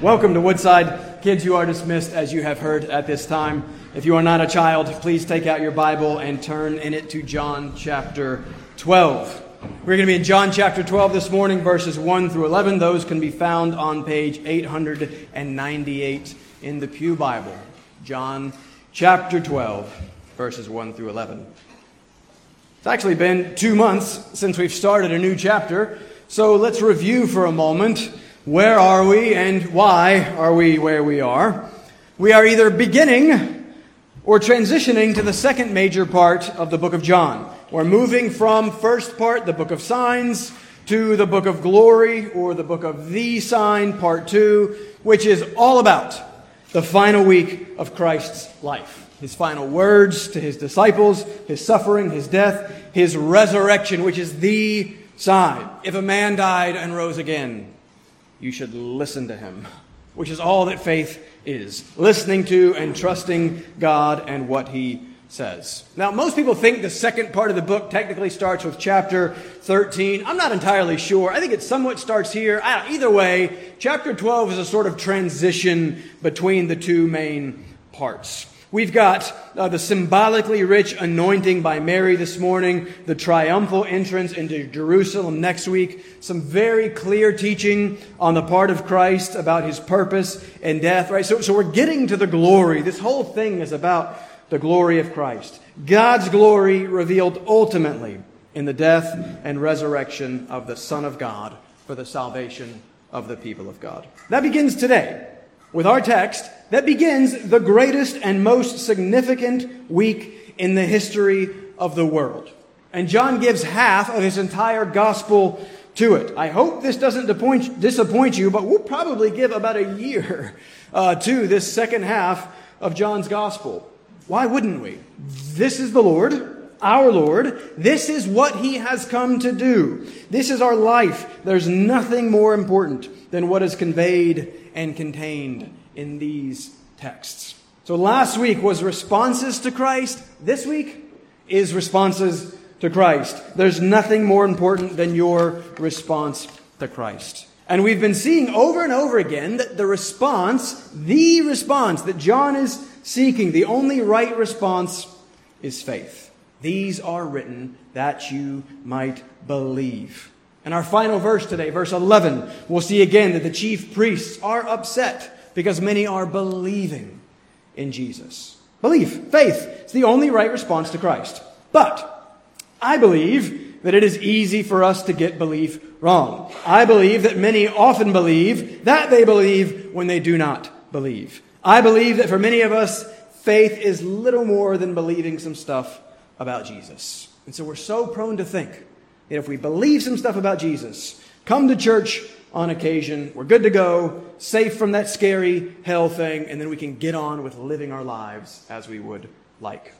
Welcome to Woodside. Kids, you are dismissed as you have heard at this time. If you are not a child, please take out your Bible and turn in it to John chapter 12. We're going to be in John chapter 12 this morning, verses 1 through 11. Those can be found on page 898 in the Pew Bible. John chapter 12, verses 1 through 11. It's actually been two months since we've started a new chapter, so let's review for a moment where are we and why are we where we are? We are either beginning or transitioning to the second major part of the book of John. We're moving from first part, the book of signs, to the book of glory or the book of the sign, part two, which is all about the final week of Christ's life. His final words to his disciples, his suffering, his death, his resurrection, which is the sign. If a man died and rose again, you should listen to him, which is all that faith is listening to and trusting God and what he says. Now, most people think the second part of the book technically starts with chapter 13. I'm not entirely sure. I think it somewhat starts here. either way, chapter 12 is a sort of transition between the two main parts. We've got uh, the symbolically rich anointing by Mary this morning, the triumphal entrance into Jerusalem next week, some very clear teaching on the part of Christ about his purpose and death, right? So, so we're getting to the glory. This whole thing is about the glory of Christ. God's glory revealed ultimately in the death and resurrection of the Son of God for the salvation of the people of God. That begins today with our text that begins the greatest and most significant week in the history of the world. And John gives half of his entire gospel to it. I hope this doesn't disappoint you, but we'll probably give about a year uh, to this second half of John's gospel. Why wouldn't we? This is the Lord, our Lord. This is what He has come to do. This is our life. There's nothing more important than what is conveyed and contained in these texts. So last week was responses to Christ. This week is responses to Christ. There's nothing more important than your response to Christ. And we've been seeing over and over again that the response, the response that John is seeking, the only right response is faith. These are written that you might believe. And our final verse today, verse 11, we'll see again that the chief priests are upset because many are believing in Jesus. Belief, faith, it's the only right response to Christ. But I believe that it is easy for us to get belief wrong. I believe that many often believe that they believe when they do not believe. I believe that for many of us, faith is little more than believing some stuff about Jesus. And so we're so prone to think that if we believe some stuff about Jesus, come to church on occasion, we're good to go, safe from that scary hell thing, and then we can get on with living our lives as we would like.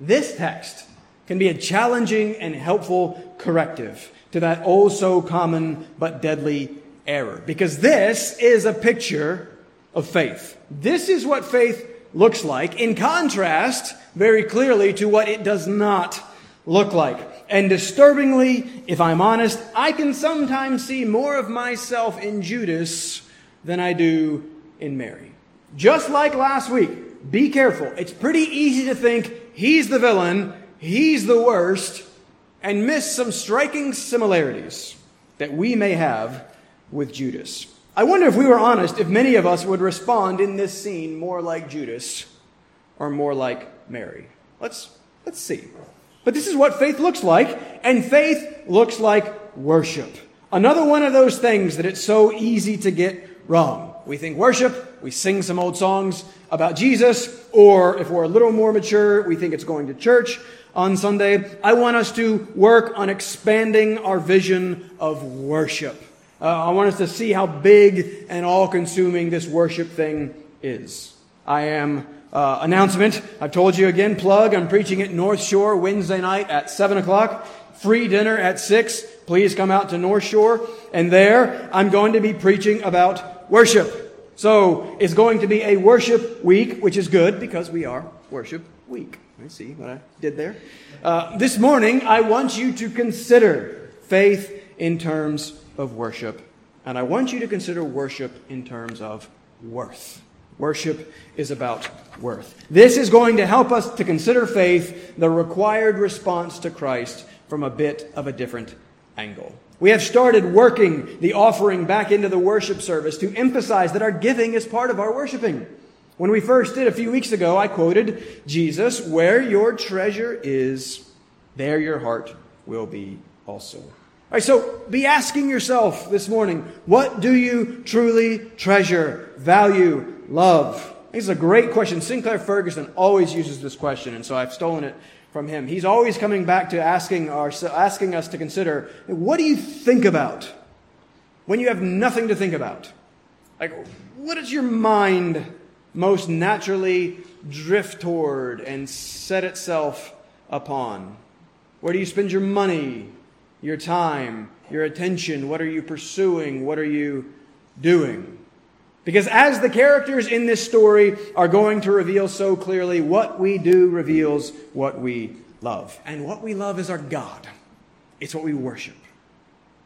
This text can be a challenging and helpful corrective to that oh so common but deadly error. Because this is a picture of faith. This is what faith looks like, in contrast, very clearly, to what it does not look like. And disturbingly, if I'm honest, I can sometimes see more of myself in Judas than I do in Mary. Just like last week, be careful. It's pretty easy to think he's the villain, he's the worst, and miss some striking similarities that we may have with Judas. I wonder if we were honest, if many of us would respond in this scene more like Judas or more like Mary. Let's, let's see. But this is what faith looks like, and faith looks like worship. Another one of those things that it's so easy to get wrong. We think worship, we sing some old songs about Jesus, or if we're a little more mature, we think it's going to church on Sunday. I want us to work on expanding our vision of worship. Uh, I want us to see how big and all consuming this worship thing is. I am, uh, announcement. I've told you again, plug. I'm preaching at North Shore Wednesday night at 7 o'clock. Free dinner at 6. Please come out to North Shore. And there, I'm going to be preaching about worship. So, it's going to be a worship week, which is good because we are worship week. I see what I did there. Uh, this morning, I want you to consider faith in terms of worship. And I want you to consider worship in terms of worth. Worship is about worth. This is going to help us to consider faith, the required response to Christ, from a bit of a different angle. We have started working the offering back into the worship service to emphasize that our giving is part of our worshiping. When we first did a few weeks ago, I quoted Jesus, Where your treasure is, there your heart will be also. All right, so be asking yourself this morning, what do you truly treasure, value, love? This is a great question. Sinclair Ferguson always uses this question, and so I've stolen it from him. He's always coming back to asking, our, asking us to consider what do you think about when you have nothing to think about? Like, what does your mind most naturally drift toward and set itself upon? Where do you spend your money, your time, your attention? What are you pursuing? What are you doing? Because as the characters in this story are going to reveal so clearly, what we do reveals what we love. And what we love is our God. It's what we worship.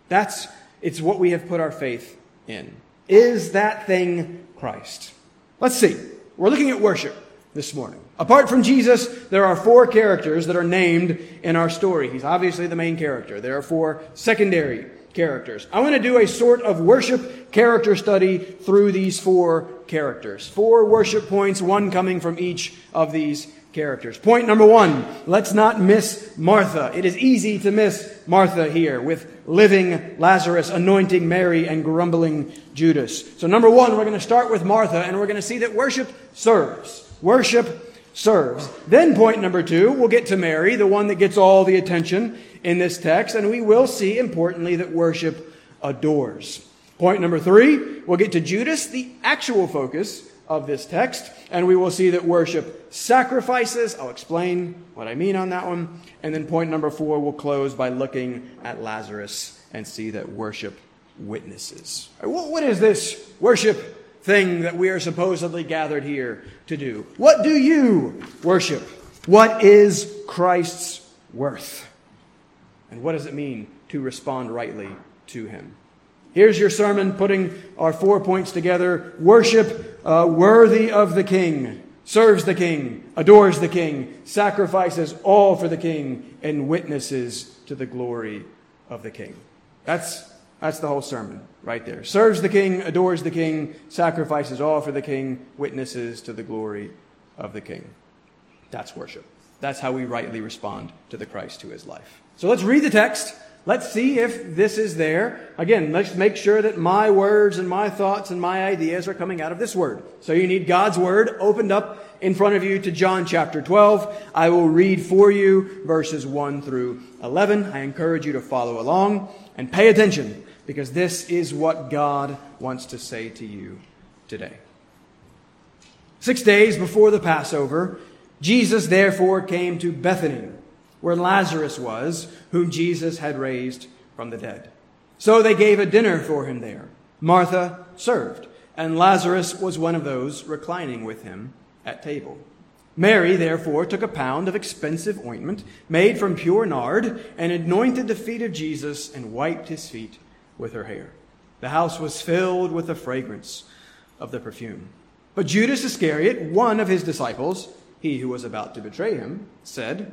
That's it's what we have put our faith in. Is that thing Christ? Let's see. We're looking at worship this morning. Apart from Jesus, there are four characters that are named in our story. He's obviously the main character. There are four secondary characters. I want to do a sort of worship character study through these four characters. Four worship points, one coming from each of these characters. Point number one, let's not miss Martha. It is easy to miss Martha here with living Lazarus, anointing Mary, and grumbling Judas. So number one, we're going to start with Martha and we're going to see that worship serves. Worship serves. Then point number two, we'll get to Mary, the one that gets all the attention in this text, and we will see, importantly, that worship adores. Point number three, we'll get to Judas, the actual focus of this text, and we will see that worship sacrifices. I'll explain what I mean on that one. And then point number four, we'll close by looking at Lazarus and see that worship witnesses. What is this worship thing that we are supposedly gathered here to do? What do you worship? What is Christ's worth? And what does it mean to respond rightly to Him? Here's your sermon putting our four points together. Worship uh, worthy of the King, serves the King, adores the King, sacrifices all for the King, and witnesses to the glory of the King. That's, that's the whole sermon right there. Serves the King, adores the King, sacrifices all for the King, witnesses to the glory of the King. That's worship. That's how we rightly respond to the Christ who is life. So let's read the text. Let's see if this is there. Again, let's make sure that my words and my thoughts and my ideas are coming out of this word. So you need God's word opened up in front of you to John chapter 12. I will read for you verses 1 through 11. I encourage you to follow along and pay attention because this is what God wants to say to you today. Six days before the Passover, Jesus therefore came to Bethany where Lazarus was, whom Jesus had raised from the dead. So they gave a dinner for him there. Martha served, and Lazarus was one of those reclining with him at table. Mary, therefore, took a pound of expensive ointment made from pure nard and anointed the feet of Jesus and wiped his feet with her hair. The house was filled with the fragrance of the perfume. But Judas Iscariot, one of his disciples, he who was about to betray him, said,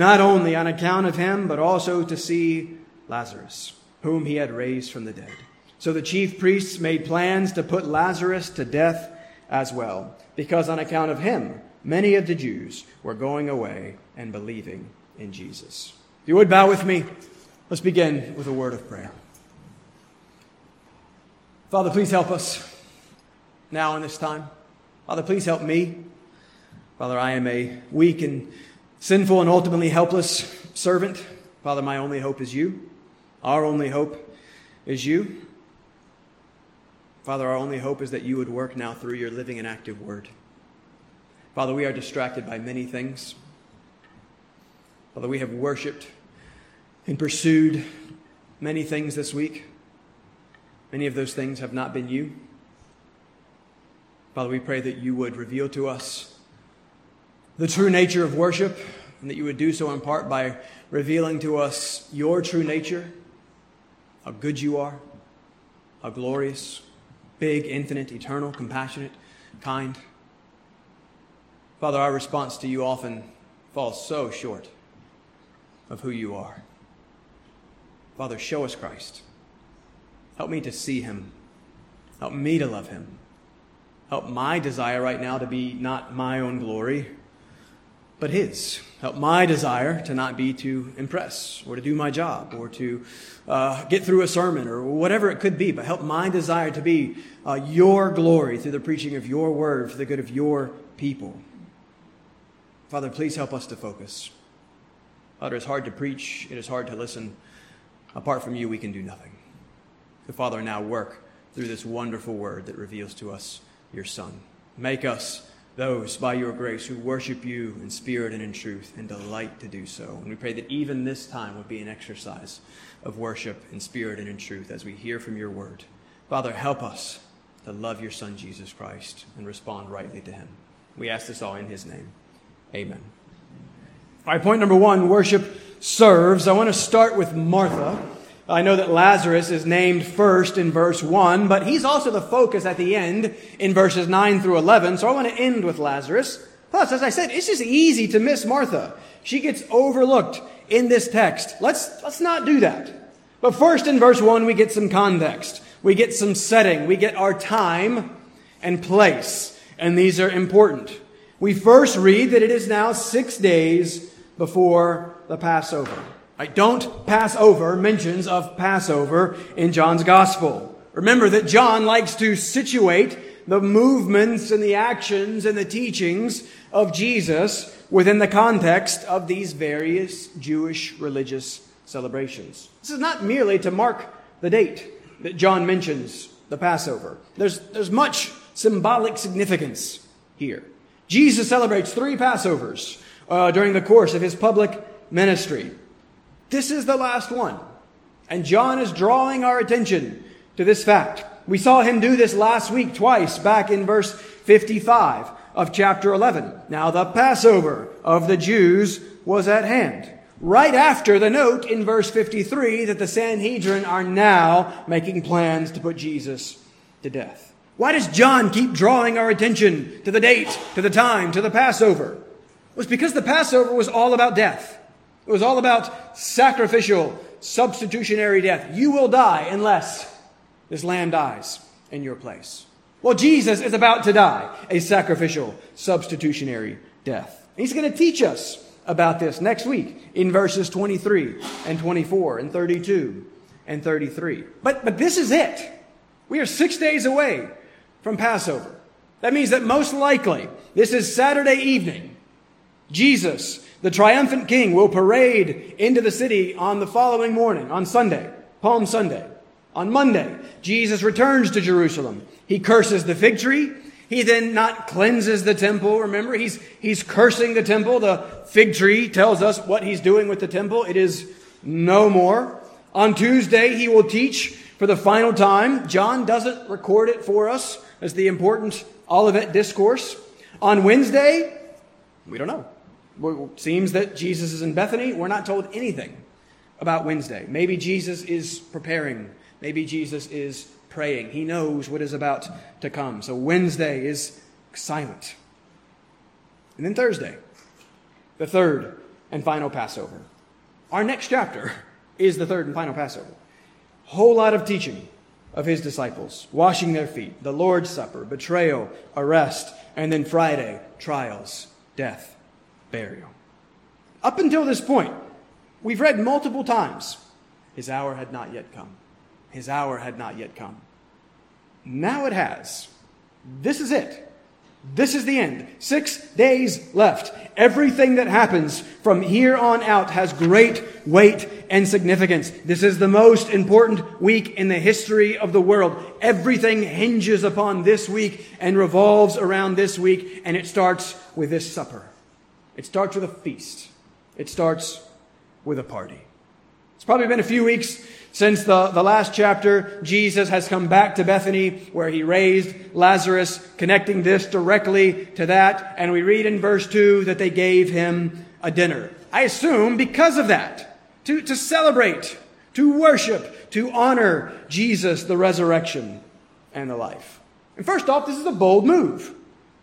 not only on account of him, but also to see Lazarus, whom he had raised from the dead. So the chief priests made plans to put Lazarus to death as well, because on account of him, many of the Jews were going away and believing in Jesus. If you would bow with me, let's begin with a word of prayer. Father, please help us now in this time. Father, please help me. Father, I am a weak and sinful and ultimately helpless servant. Father, my only hope is you. Our only hope is you. Father, our only hope is that you would work now through your living and active word. Father, we are distracted by many things. Father, we have worshiped and pursued many things this week. Many of those things have not been you. Father, we pray that you would reveal to us the true nature of worship and that you would do so in part by revealing to us your true nature, how good you are, how glorious, big, infinite, eternal, compassionate, kind. Father, our response to you often falls so short of who you are. Father, show us Christ. Help me to see him. Help me to love him. Help my desire right now to be not my own glory, but his. Help my desire to not be to impress or to do my job or to uh, get through a sermon or whatever it could be, but help my desire to be uh, your glory through the preaching of your word for the good of your people. Father, please help us to focus. Father, it's hard to preach, it is hard to listen. Apart from you, we can do nothing. So, Father, now work through this wonderful word that reveals to us your Son. Make us those, by your grace, who worship you in spirit and in truth and delight to do so. And we pray that even this time would be an exercise of worship in spirit and in truth as we hear from your word. Father, help us to love your Son, Jesus Christ, and respond rightly to him. We ask this all in his name. Amen. All right, point number one worship serves. I want to start with Martha. I know that Lazarus is named first in verse 1, but he's also the focus at the end in verses 9 through 11. So I want to end with Lazarus. Plus, as I said, it's just easy to miss Martha. She gets overlooked in this text. Let's, let's not do that. But first in verse 1, we get some context. We get some setting. We get our time and place. And these are important. We first read that it is now six days before the Passover. Right? Don't pass over mentions of Passover in John's Gospel. Remember that John likes to situate the movements and the actions and the teachings of Jesus within the context of these various Jewish religious celebrations. This is not merely to mark the date that John mentions the Passover. There's, there's much symbolic significance here. Jesus celebrates three Passovers uh, during the course of his public ministry. This is the last one. And John is drawing our attention to this fact. We saw him do this last week twice back in verse 55 of chapter 11. Now the Passover of the Jews was at hand. Right after the note in verse 53 that the Sanhedrin are now making plans to put Jesus to death. Why does John keep drawing our attention to the date, to the time, to the Passover? It was because the Passover was all about death. It was all about sacrificial, substitutionary death. You will die unless this lamb dies in your place. Well, Jesus is about to die a sacrificial, substitutionary death. He's going to teach us about this next week in verses 23 and 24 and 32 and 33. But, but this is it. We are six days away from Passover. That means that most likely this is Saturday evening. Jesus the triumphant king will parade into the city on the following morning, on Sunday, Palm Sunday. On Monday, Jesus returns to Jerusalem. He curses the fig tree. He then not cleanses the temple. Remember, he's, he's cursing the temple. The fig tree tells us what he's doing with the temple. It is no more. On Tuesday, he will teach for the final time. John doesn't record it for us as the important Olivet discourse. On Wednesday, we don't know. It seems that Jesus is in Bethany. We're not told anything about Wednesday. Maybe Jesus is preparing. Maybe Jesus is praying. He knows what is about to come. So Wednesday is silent. And then Thursday, the third and final Passover. Our next chapter is the third and final Passover. Whole lot of teaching of his disciples, washing their feet, the Lord's Supper, betrayal, arrest, and then Friday, trials, death burial. Up until this point, we've read multiple times his hour had not yet come. His hour had not yet come. Now it has. This is it. This is the end. Six days left. Everything that happens from here on out has great weight and significance. This is the most important week in the history of the world. Everything hinges upon this week and revolves around this week, and it starts with this supper. It starts with a feast. It starts with a party. It's probably been a few weeks since the, the last chapter, Jesus has come back to Bethany where he raised Lazarus, connecting this directly to that. And we read in verse 2 that they gave him a dinner. I assume because of that, to, to celebrate, to worship, to honor Jesus, the resurrection, and the life. And first off, this is a bold move.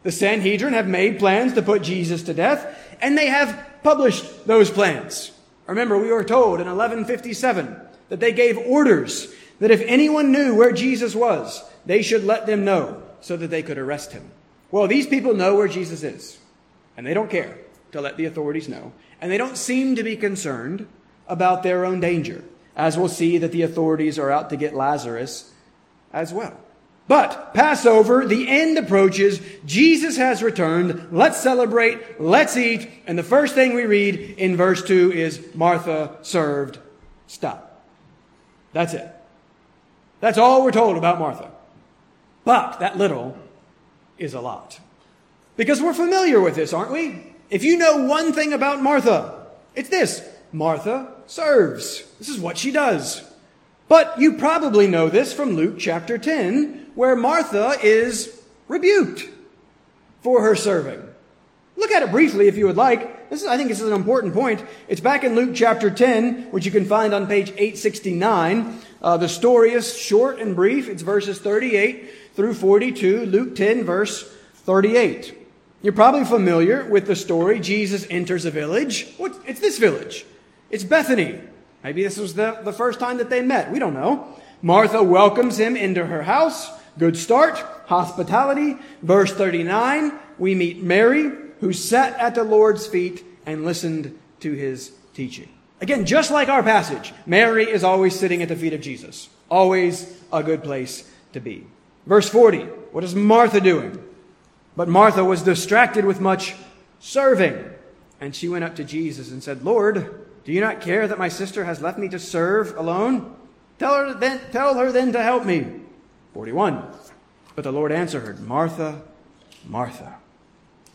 The Sanhedrin have made plans to put Jesus to death, and they have published those plans. Remember, we were told in 1157 that they gave orders that if anyone knew where Jesus was, they should let them know so that they could arrest him. Well, these people know where Jesus is, and they don't care to let the authorities know, and they don't seem to be concerned about their own danger, as we'll see that the authorities are out to get Lazarus as well. But Passover, the end approaches. Jesus has returned. Let's celebrate. Let's eat. And the first thing we read in verse 2 is Martha served. Stop. That's it. That's all we're told about Martha. But that little is a lot. Because we're familiar with this, aren't we? If you know one thing about Martha, it's this Martha serves. This is what she does. But you probably know this from Luke chapter 10, where Martha is rebuked for her serving. Look at it briefly if you would like. This is, I think this is an important point. It's back in Luke chapter 10, which you can find on page 869. Uh, the story is short and brief. It's verses 38 through 42. Luke 10, verse 38. You're probably familiar with the story. Jesus enters a village. What? It's this village. It's Bethany. Maybe this was the, the first time that they met. We don't know. Martha welcomes him into her house. Good start. Hospitality. Verse 39, we meet Mary who sat at the Lord's feet and listened to his teaching. Again, just like our passage, Mary is always sitting at the feet of Jesus. Always a good place to be. Verse 40, what is Martha doing? But Martha was distracted with much serving. And she went up to Jesus and said, Lord, do you not care that my sister has left me to serve alone? Tell her then, tell her then to help me. 41. But the Lord answered her, Martha, Martha.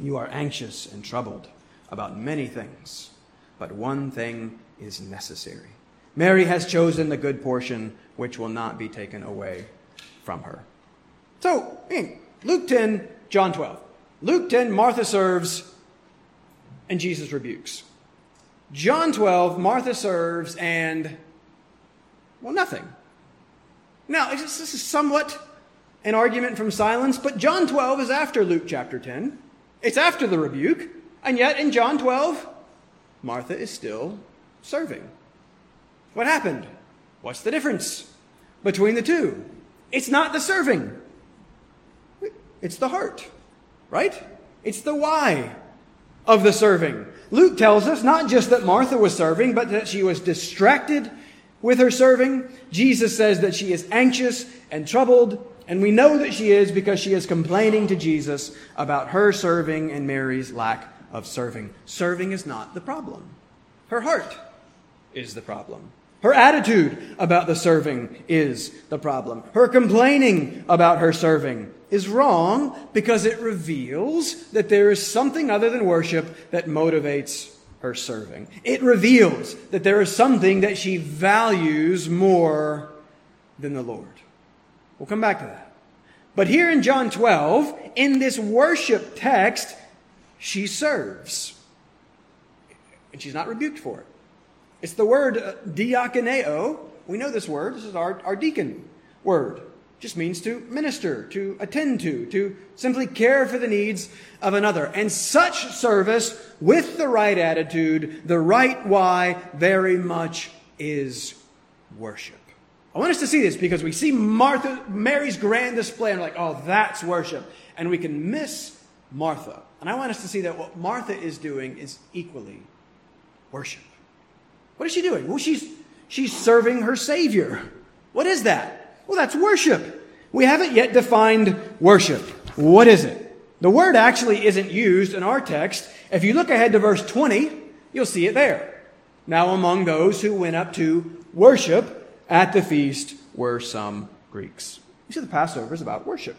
You are anxious and troubled about many things, but one thing is necessary. Mary has chosen the good portion which will not be taken away from her. So, Luke 10, John 12. Luke 10, Martha serves and Jesus rebukes. John 12, Martha serves and, well, nothing. Now, this is somewhat an argument from silence, but John 12 is after Luke chapter 10. It's after the rebuke, and yet in John 12, Martha is still serving. What happened? What's the difference between the two? It's not the serving, it's the heart, right? It's the why of the serving. Luke tells us not just that Martha was serving, but that she was distracted with her serving. Jesus says that she is anxious and troubled and we know that she is because she is complaining to Jesus about her serving and Mary's lack of serving. Serving is not the problem. Her heart is the problem. Her attitude about the serving is the problem. Her complaining about her serving is wrong because it reveals that there is something other than worship that motivates her serving. It reveals that there is something that she values more than the Lord. We'll come back to that. But here in John 12, in this worship text, she serves. And she's not rebuked for it. It's the word uh, diakoneo. We know this word. This is our, our deacon word. It just means to minister, to attend to, to simply care for the needs of another. And such service with the right attitude, the right why, very much is worship. I want us to see this because we see Martha, Mary's grand display, and we're like, oh, that's worship. And we can miss Martha. And I want us to see that what Martha is doing is equally worship. What is she doing? Well, she's, she's serving her Savior. What is that? Well, that's worship. We haven't yet defined worship. What is it? The word actually isn't used in our text. If you look ahead to verse 20, you'll see it there. Now, among those who went up to worship at the feast were some Greeks. You see, the Passover is about worship.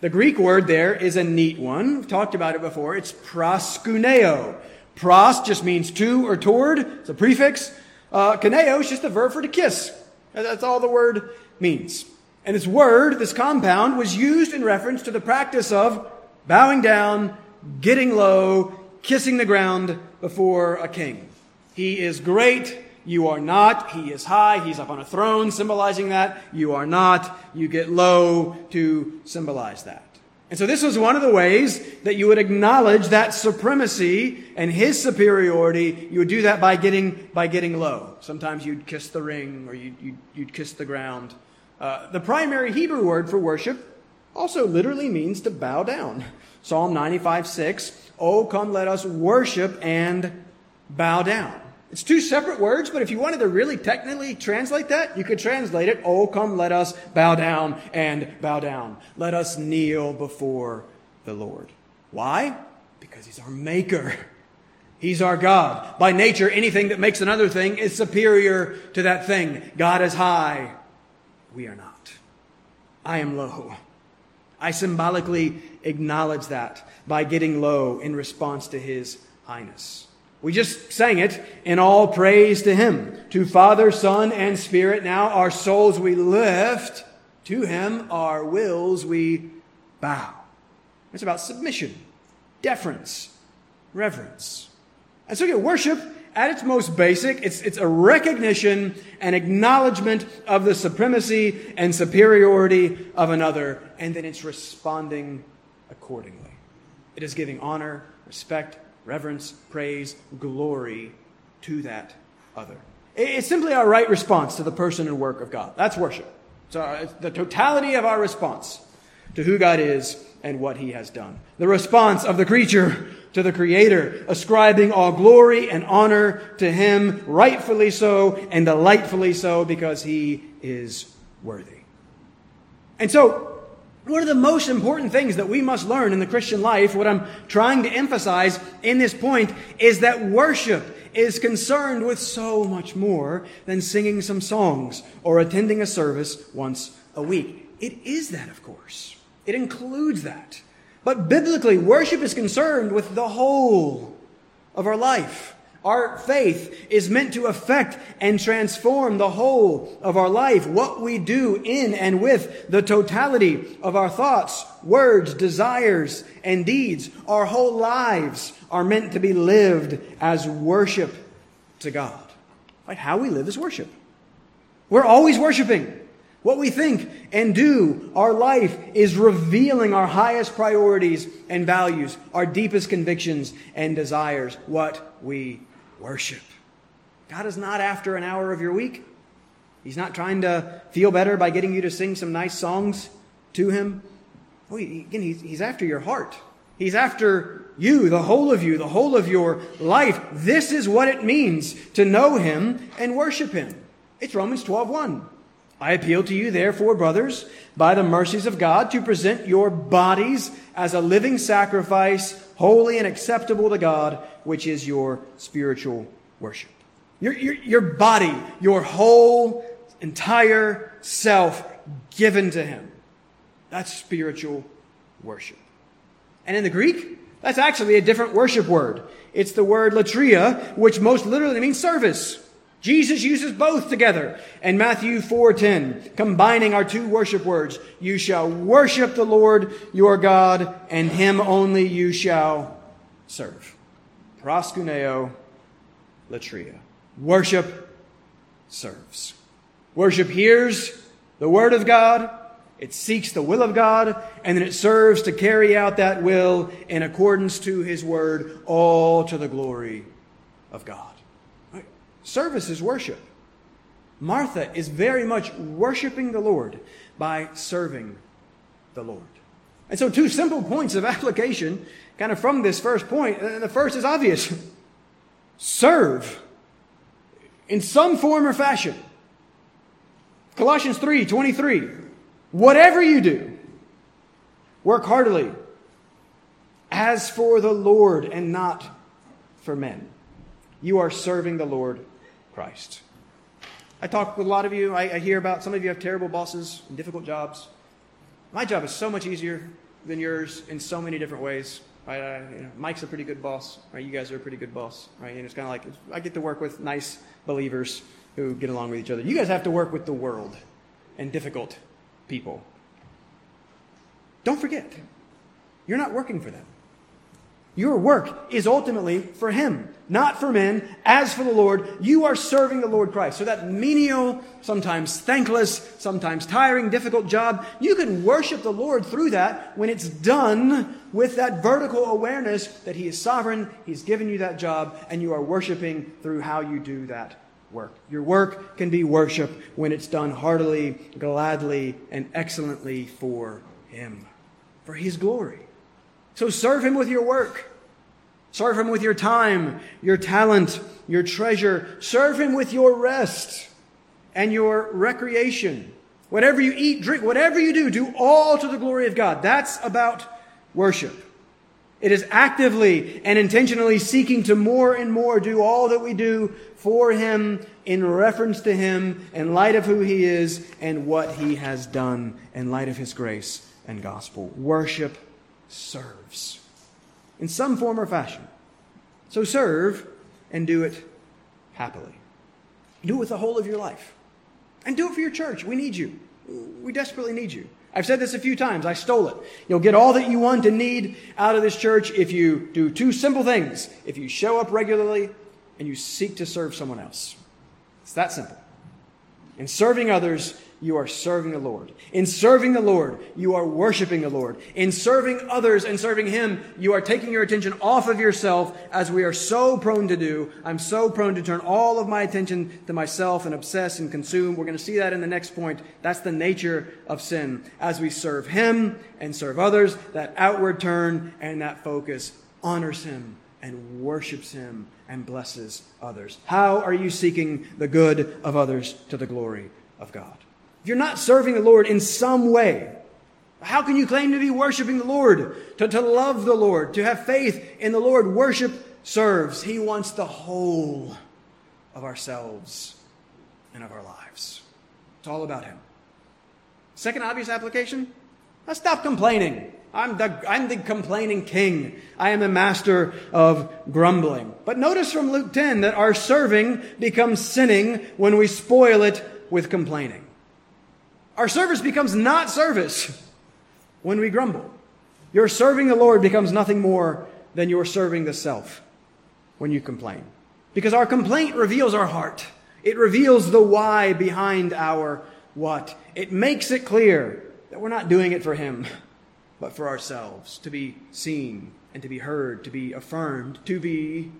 The Greek word there is a neat one. We've talked about it before. It's proskuneo. Pros just means to or toward. It's a prefix. Uh, kuneo is just a verb for to kiss. That's all the word means. And this word, this compound, was used in reference to the practice of bowing down, getting low, kissing the ground before a king. He is great. You are not. He is high. He's up on a throne, symbolizing that. You are not. You get low to symbolize that. And so this was one of the ways that you would acknowledge that supremacy and his superiority. You would do that by getting, by getting low. Sometimes you'd kiss the ring or you'd, you'd, you'd kiss the ground. Uh, the primary Hebrew word for worship also literally means to bow down. Psalm 95 6, Oh, come let us worship and bow down. It's two separate words, but if you wanted to really technically translate that, you could translate it, Oh, come, let us bow down and bow down. Let us kneel before the Lord. Why? Because He's our Maker. He's our God. By nature, anything that makes another thing is superior to that thing. God is high. We are not. I am low. I symbolically acknowledge that by getting low in response to His highness. We just sang it in all praise to Him. To Father, Son, and Spirit, now our souls we lift. To Him our wills we bow. It's about submission, deference, reverence. And so, yeah, worship at its most basic, it's, it's a recognition and acknowledgement of the supremacy and superiority of another, and then it's responding accordingly. It is giving honor, respect, reverence, praise, glory to that other. It's simply our right response to the person and work of God. That's worship. So it's the totality of our response to who God is and what he has done. The response of the creature to the creator, ascribing all glory and honor to him, rightfully so and delightfully so because he is worthy. And so one of the most important things that we must learn in the Christian life, what I'm trying to emphasize in this point, is that worship is concerned with so much more than singing some songs or attending a service once a week. It is that, of course. It includes that. But biblically, worship is concerned with the whole of our life. Our faith is meant to affect and transform the whole of our life, what we do in and with the totality of our thoughts, words, desires, and deeds. Our whole lives are meant to be lived as worship to God. Right? How we live is worship. We're always worshiping. What we think and do, our life is revealing our highest priorities and values, our deepest convictions and desires, what we worship. God is not after an hour of your week. He's not trying to feel better by getting you to sing some nice songs to Him. Oh, again, he's, he's after your heart. He's after you, the whole of you, the whole of your life. This is what it means to know Him and worship Him. It's Romans 12 1. I appeal to you, therefore, brothers, by the mercies of God, to present your bodies as a living sacrifice, holy and acceptable to God, which is your spiritual worship. Your, your, your body, your whole, entire self given to Him. That's spiritual worship. And in the Greek, that's actually a different worship word. It's the word latria, which most literally means service. Jesus uses both together in Matthew 4:10, combining our two worship words. You shall worship the Lord your God, and him only you shall serve. Proskuneo latria. Worship serves. Worship hears the word of God, it seeks the will of God, and then it serves to carry out that will in accordance to his word, all to the glory of God. Service is worship. Martha is very much worshiping the Lord by serving the Lord. And so, two simple points of application kind of from this first point. And the first is obvious serve in some form or fashion. Colossians 3 23. Whatever you do, work heartily as for the Lord and not for men. You are serving the Lord Christ. I talk with a lot of you. I, I hear about some of you have terrible bosses and difficult jobs. My job is so much easier than yours in so many different ways. Right? I, you know, Mike's a pretty good boss. Right? You guys are a pretty good boss. Right? And it's kind of like I get to work with nice believers who get along with each other. You guys have to work with the world and difficult people. Don't forget, you're not working for them. Your work is ultimately for Him, not for men. As for the Lord, you are serving the Lord Christ. So that menial, sometimes thankless, sometimes tiring, difficult job, you can worship the Lord through that when it's done with that vertical awareness that He is sovereign, He's given you that job, and you are worshiping through how you do that work. Your work can be worship when it's done heartily, gladly, and excellently for Him, for His glory. So serve him with your work. Serve him with your time, your talent, your treasure. Serve him with your rest and your recreation. Whatever you eat, drink, whatever you do, do all to the glory of God. That's about worship. It is actively and intentionally seeking to more and more do all that we do for Him in reference to Him, in light of who He is and what He has done, in light of His grace and gospel. Worship serves in some form or fashion. So serve and do it happily. Do it with the whole of your life. And do it for your church. We need you. We desperately need you. I've said this a few times. I stole it. You'll get all that you want and need out of this church if you do two simple things. If you show up regularly and you seek to serve someone else. It's that simple. In serving others, you are serving the Lord. In serving the Lord, you are worshiping the Lord. In serving others and serving Him, you are taking your attention off of yourself, as we are so prone to do. I'm so prone to turn all of my attention to myself and obsess and consume. We're going to see that in the next point. That's the nature of sin. As we serve Him and serve others, that outward turn and that focus honors Him and worships Him and blesses others. How are you seeking the good of others to the glory of God? If you're not serving the Lord in some way, how can you claim to be worshiping the Lord, to, to love the Lord, to have faith in the Lord? Worship serves. He wants the whole of ourselves and of our lives. It's all about Him. Second obvious application stop complaining. I'm the, I'm the complaining king. I am the master of grumbling. But notice from Luke 10 that our serving becomes sinning when we spoil it with complaining. Our service becomes not service when we grumble. Your serving the Lord becomes nothing more than your serving the self when you complain. Because our complaint reveals our heart. It reveals the why behind our what. It makes it clear that we're not doing it for Him, but for ourselves, to be seen and to be heard, to be affirmed, to be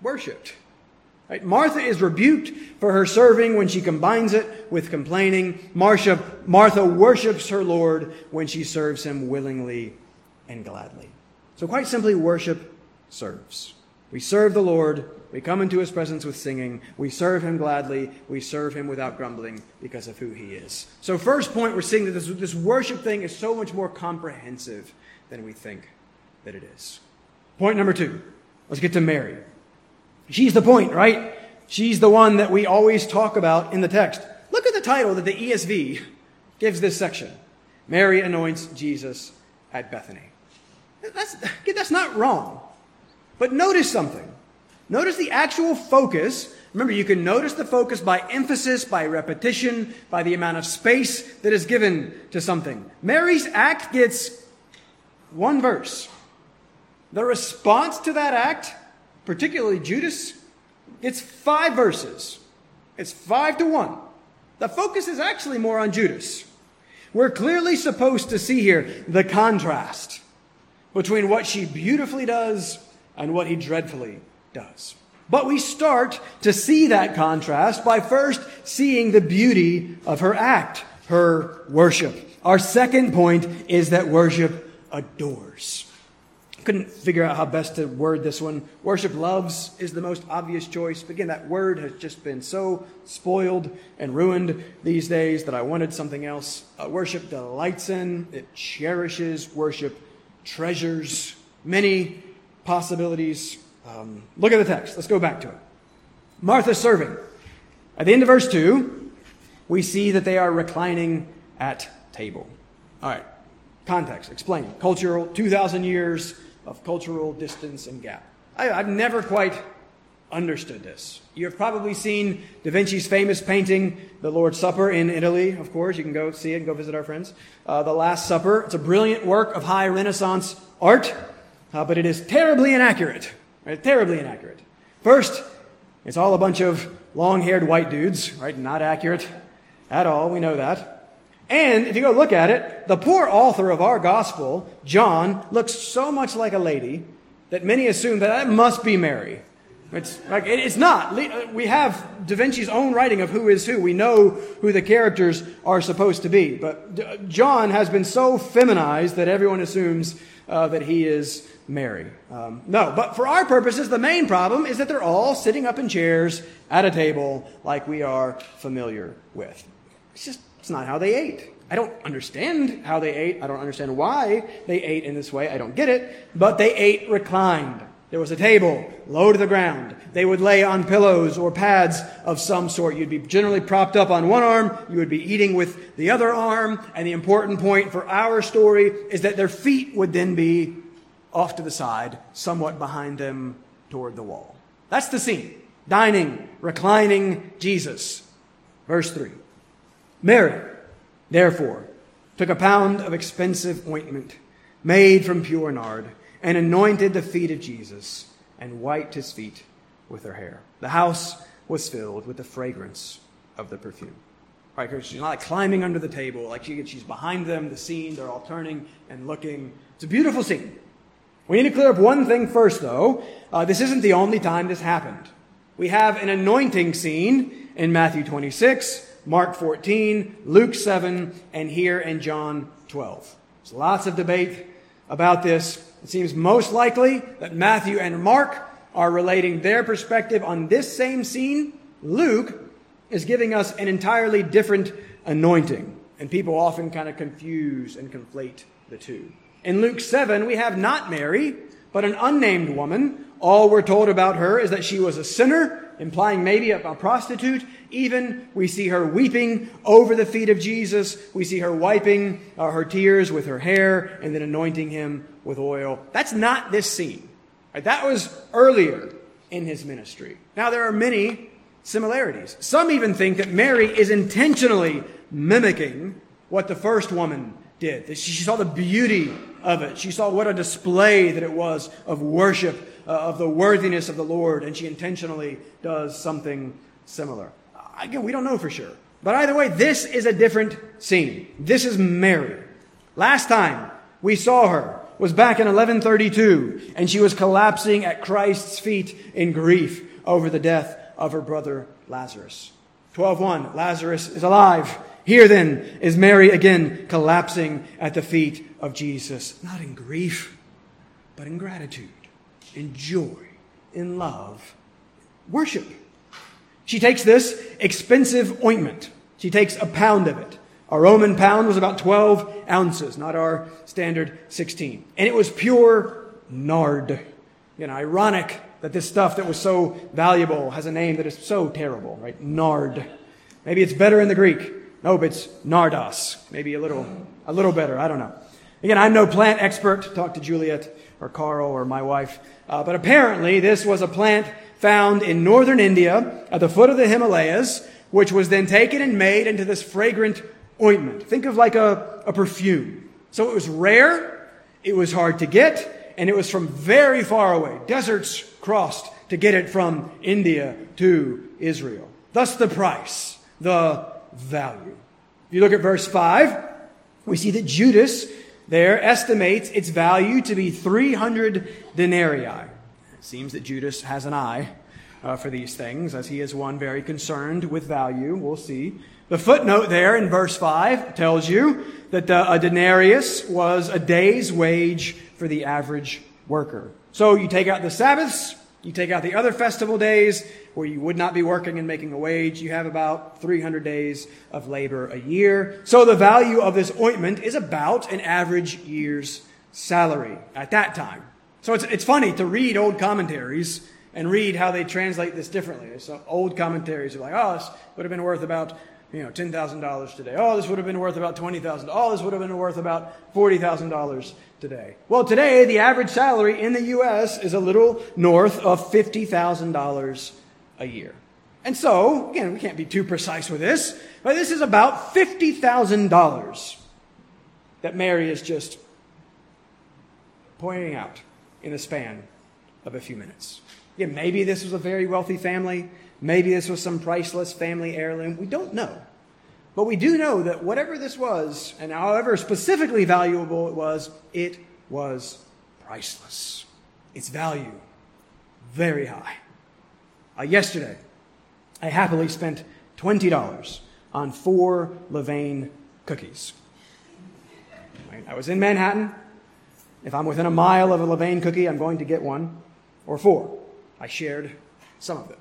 worshiped. Right? Martha is rebuked for her serving when she combines it with complaining. Marcia, Martha worships her Lord when she serves him willingly and gladly. So, quite simply, worship serves. We serve the Lord. We come into his presence with singing. We serve him gladly. We serve him without grumbling because of who he is. So, first point, we're seeing that this, this worship thing is so much more comprehensive than we think that it is. Point number two. Let's get to Mary. She's the point, right? She's the one that we always talk about in the text. Look at the title that the ESV gives this section Mary anoints Jesus at Bethany. That's, that's not wrong. But notice something. Notice the actual focus. Remember, you can notice the focus by emphasis, by repetition, by the amount of space that is given to something. Mary's act gets one verse. The response to that act particularly Judas, it's five verses. It's five to one. The focus is actually more on Judas. We're clearly supposed to see here the contrast between what she beautifully does and what he dreadfully does. But we start to see that contrast by first seeing the beauty of her act, her worship. Our second point is that worship adores couldn't figure out how best to word this one. Worship loves is the most obvious choice. But again, that word has just been so spoiled and ruined these days that I wanted something else. Uh, worship delights in, it cherishes, worship treasures. Many possibilities. Um, look at the text. Let's go back to it. Martha's serving. At the end of verse 2, we see that they are reclining at table. All right. Context. Explain. Cultural, 2,000 years of cultural distance and gap. I, I've never quite understood this. You have probably seen Da Vinci's famous painting, The Lord's Supper, in Italy, of course. You can go see it and go visit our friends. Uh, the Last Supper. It's a brilliant work of high Renaissance art, uh, but it is terribly inaccurate. Right? Terribly inaccurate. First, it's all a bunch of long haired white dudes, right? Not accurate at all. We know that. And if you go look at it, the poor author of our gospel, John, looks so much like a lady that many assume that that must be Mary. It's like it's not. We have Da Vinci's own writing of who is who. We know who the characters are supposed to be. But John has been so feminized that everyone assumes uh, that he is Mary. Um, no, but for our purposes, the main problem is that they're all sitting up in chairs at a table like we are familiar with. It's just it's not how they ate. I don't understand how they ate. I don't understand why they ate in this way. I don't get it. But they ate reclined. There was a table low to the ground. They would lay on pillows or pads of some sort. You'd be generally propped up on one arm. You would be eating with the other arm. And the important point for our story is that their feet would then be off to the side, somewhat behind them toward the wall. That's the scene. Dining, reclining Jesus. Verse 3. Mary, therefore, took a pound of expensive ointment made from pure nard and anointed the feet of Jesus and wiped his feet with her hair. The house was filled with the fragrance of the perfume. Right, because she's not like climbing under the table, like she, she's behind them, the scene, they're all turning and looking. It's a beautiful scene. We need to clear up one thing first, though. Uh, this isn't the only time this happened. We have an anointing scene in Matthew 26, Mark 14, Luke 7, and here in John 12. There's lots of debate about this. It seems most likely that Matthew and Mark are relating their perspective on this same scene. Luke is giving us an entirely different anointing, and people often kind of confuse and conflate the two. In Luke 7, we have not Mary, but an unnamed woman. All we're told about her is that she was a sinner implying maybe a, prostitute. Even we see her weeping over the feet of Jesus. We see her wiping uh, her tears with her hair and then anointing him with oil. That's not this scene. Right? That was earlier in his ministry. Now, there are many similarities. Some even think that Mary is intentionally mimicking what the first woman did. She saw the beauty of it. She saw what a display that it was of worship uh, of the worthiness of the Lord, and she intentionally does something similar. Again, we don't know for sure. But either way, this is a different scene. This is Mary. Last time we saw her was back in 1132, and she was collapsing at Christ's feet in grief over the death of her brother Lazarus. 12.1, Lazarus is alive. Here then is Mary again collapsing at the feet of Jesus, not in grief, but in gratitude in joy, in love, worship. She takes this expensive ointment. She takes a pound of it. A Roman pound was about 12 ounces, not our standard 16. And it was pure nard. You know, ironic that this stuff that was so valuable has a name that is so terrible, right? Nard. Maybe it's better in the Greek. Nope, it's nardos. Maybe a little, a little better. I don't know. Again, I'm no plant expert. Talk to Juliet or Carl or my wife. Uh, but apparently, this was a plant found in northern India at the foot of the Himalayas, which was then taken and made into this fragrant ointment. Think of like a, a perfume. So it was rare, it was hard to get, and it was from very far away. Deserts crossed to get it from India to Israel. Thus the price, the value. If you look at verse 5, we see that Judas there estimates its value to be 300 denarii. Seems that Judas has an eye uh, for these things, as he is one very concerned with value. We'll see. The footnote there in verse 5 tells you that uh, a denarius was a day's wage for the average worker. So you take out the Sabbaths, you take out the other festival days where you would not be working and making a wage. You have about 300 days of labor a year. So the value of this ointment is about an average year's salary at that time. So it's, it's funny to read old commentaries and read how they translate this differently. So old commentaries are like, oh, this would have been worth about you know, $10,000 today. Oh, this would have been worth about $20,000. Oh, this would have been worth about $40,000 today. Well, today, the average salary in the U.S. is a little north of $50,000 a year. And so, again, we can't be too precise with this, but this is about $50,000 that Mary is just pointing out in the span of a few minutes. Yeah, maybe this was a very wealthy family. Maybe this was some priceless family heirloom. We don't know. But we do know that whatever this was, and however specifically valuable it was, it was priceless. Its value, very high. Uh, yesterday, I happily spent $20 on four Levain cookies. I was in Manhattan. If I'm within a mile of a Levain cookie, I'm going to get one or four. I shared some of them.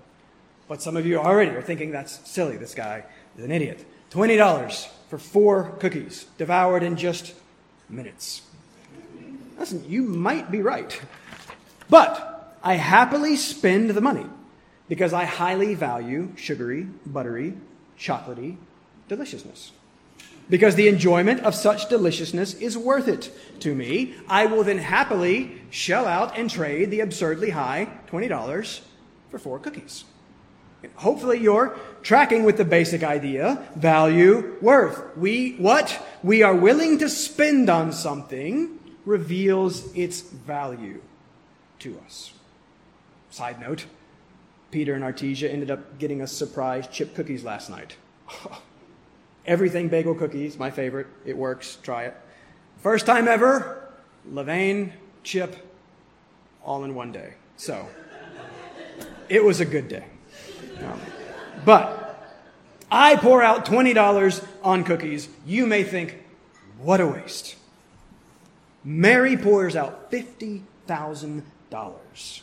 But some of you already are thinking that's silly. This guy is an idiot. $20 for four cookies, devoured in just minutes. Listen, you might be right. But I happily spend the money because I highly value sugary, buttery, chocolatey deliciousness. Because the enjoyment of such deliciousness is worth it to me, I will then happily shell out and trade the absurdly high $20 for four cookies. Hopefully you're tracking with the basic idea, value, worth. We, what we are willing to spend on something reveals its value to us. Side note, Peter and Artesia ended up getting us surprise chip cookies last night. Everything bagel cookies, my favorite. It works. Try it. First time ever, Levain, chip, all in one day. So, it was a good day. Um, but I pour out $20 on cookies. You may think, what a waste. Mary pours out $50,000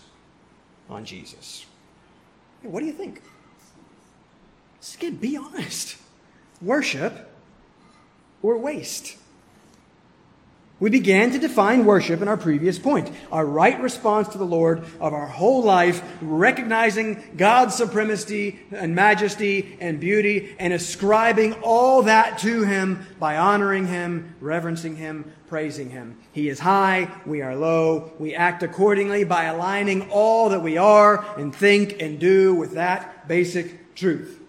on Jesus. What do you think? Skid, be honest. Worship or waste? We began to define worship in our previous point. Our right response to the Lord of our whole life, recognizing God's supremacy and majesty and beauty, and ascribing all that to Him by honoring Him, reverencing Him, praising Him. He is high, we are low. We act accordingly by aligning all that we are and think and do with that basic truth.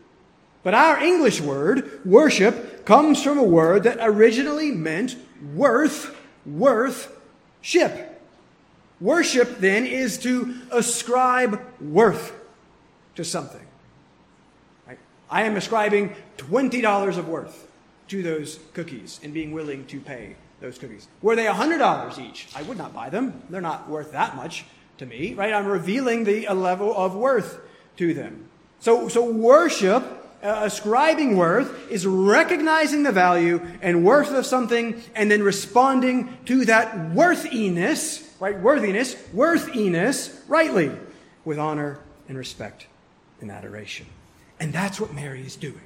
But our English word, worship, comes from a word that originally meant worth worth ship. Worship, then, is to ascribe worth to something. Right? I am ascribing $20 of worth to those cookies and being willing to pay those cookies. Were they $100 each? I would not buy them. They're not worth that much to me, right? I'm revealing the level of worth to them. So, so worship ascribing worth is recognizing the value and worth of something and then responding to that worthiness, right? Worthiness, worthiness rightly with honor and respect and adoration. And that's what Mary is doing.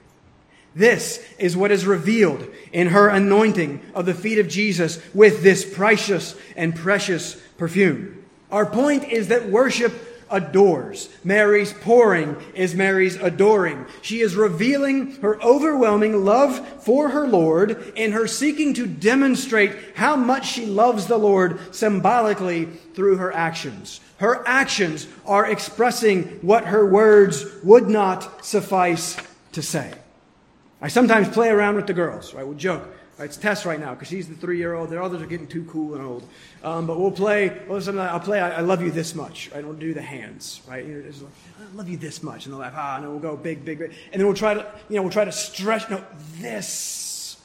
This is what is revealed in her anointing of the feet of Jesus with this precious and precious perfume. Our point is that worship adores. Mary's pouring is Mary's adoring. She is revealing her overwhelming love for her Lord in her seeking to demonstrate how much she loves the Lord symbolically through her actions. Her actions are expressing what her words would not suffice to say. I sometimes play around with the girls, right? We'll joke. Right, it's Tess right now because she's the three-year-old. The others are getting too cool and old. Um, but we'll play. Well, I'll play. I, I, love you this much. Right? And we'll do the hands. Right? You know, like, I love you this much, and they'll laugh. Ah, and then we'll go big, big, big, and then we'll try to, you know, we'll try to stretch. No, this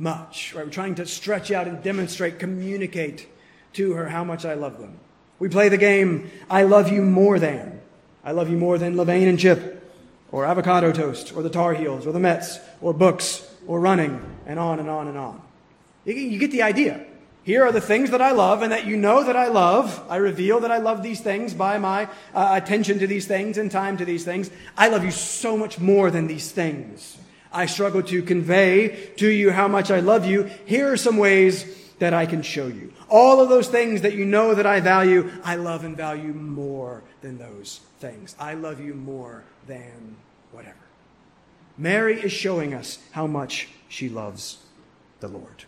much. Right? We're trying to stretch out and demonstrate, communicate to her how much I love them. We play the game. I love you more than. I love you more than Levain and Chip, or avocado toast, or the Tar Heels, or the Mets, or books or running, and on and on and on. You get the idea. Here are the things that I love, and that you know that I love. I reveal that I love these things by my uh, attention to these things and time to these things. I love you so much more than these things. I struggle to convey to you how much I love you. Here are some ways that I can show you. All of those things that you know that I value, I love and value more than those things. I love you more than whatever. Mary is showing us how much she loves the Lord.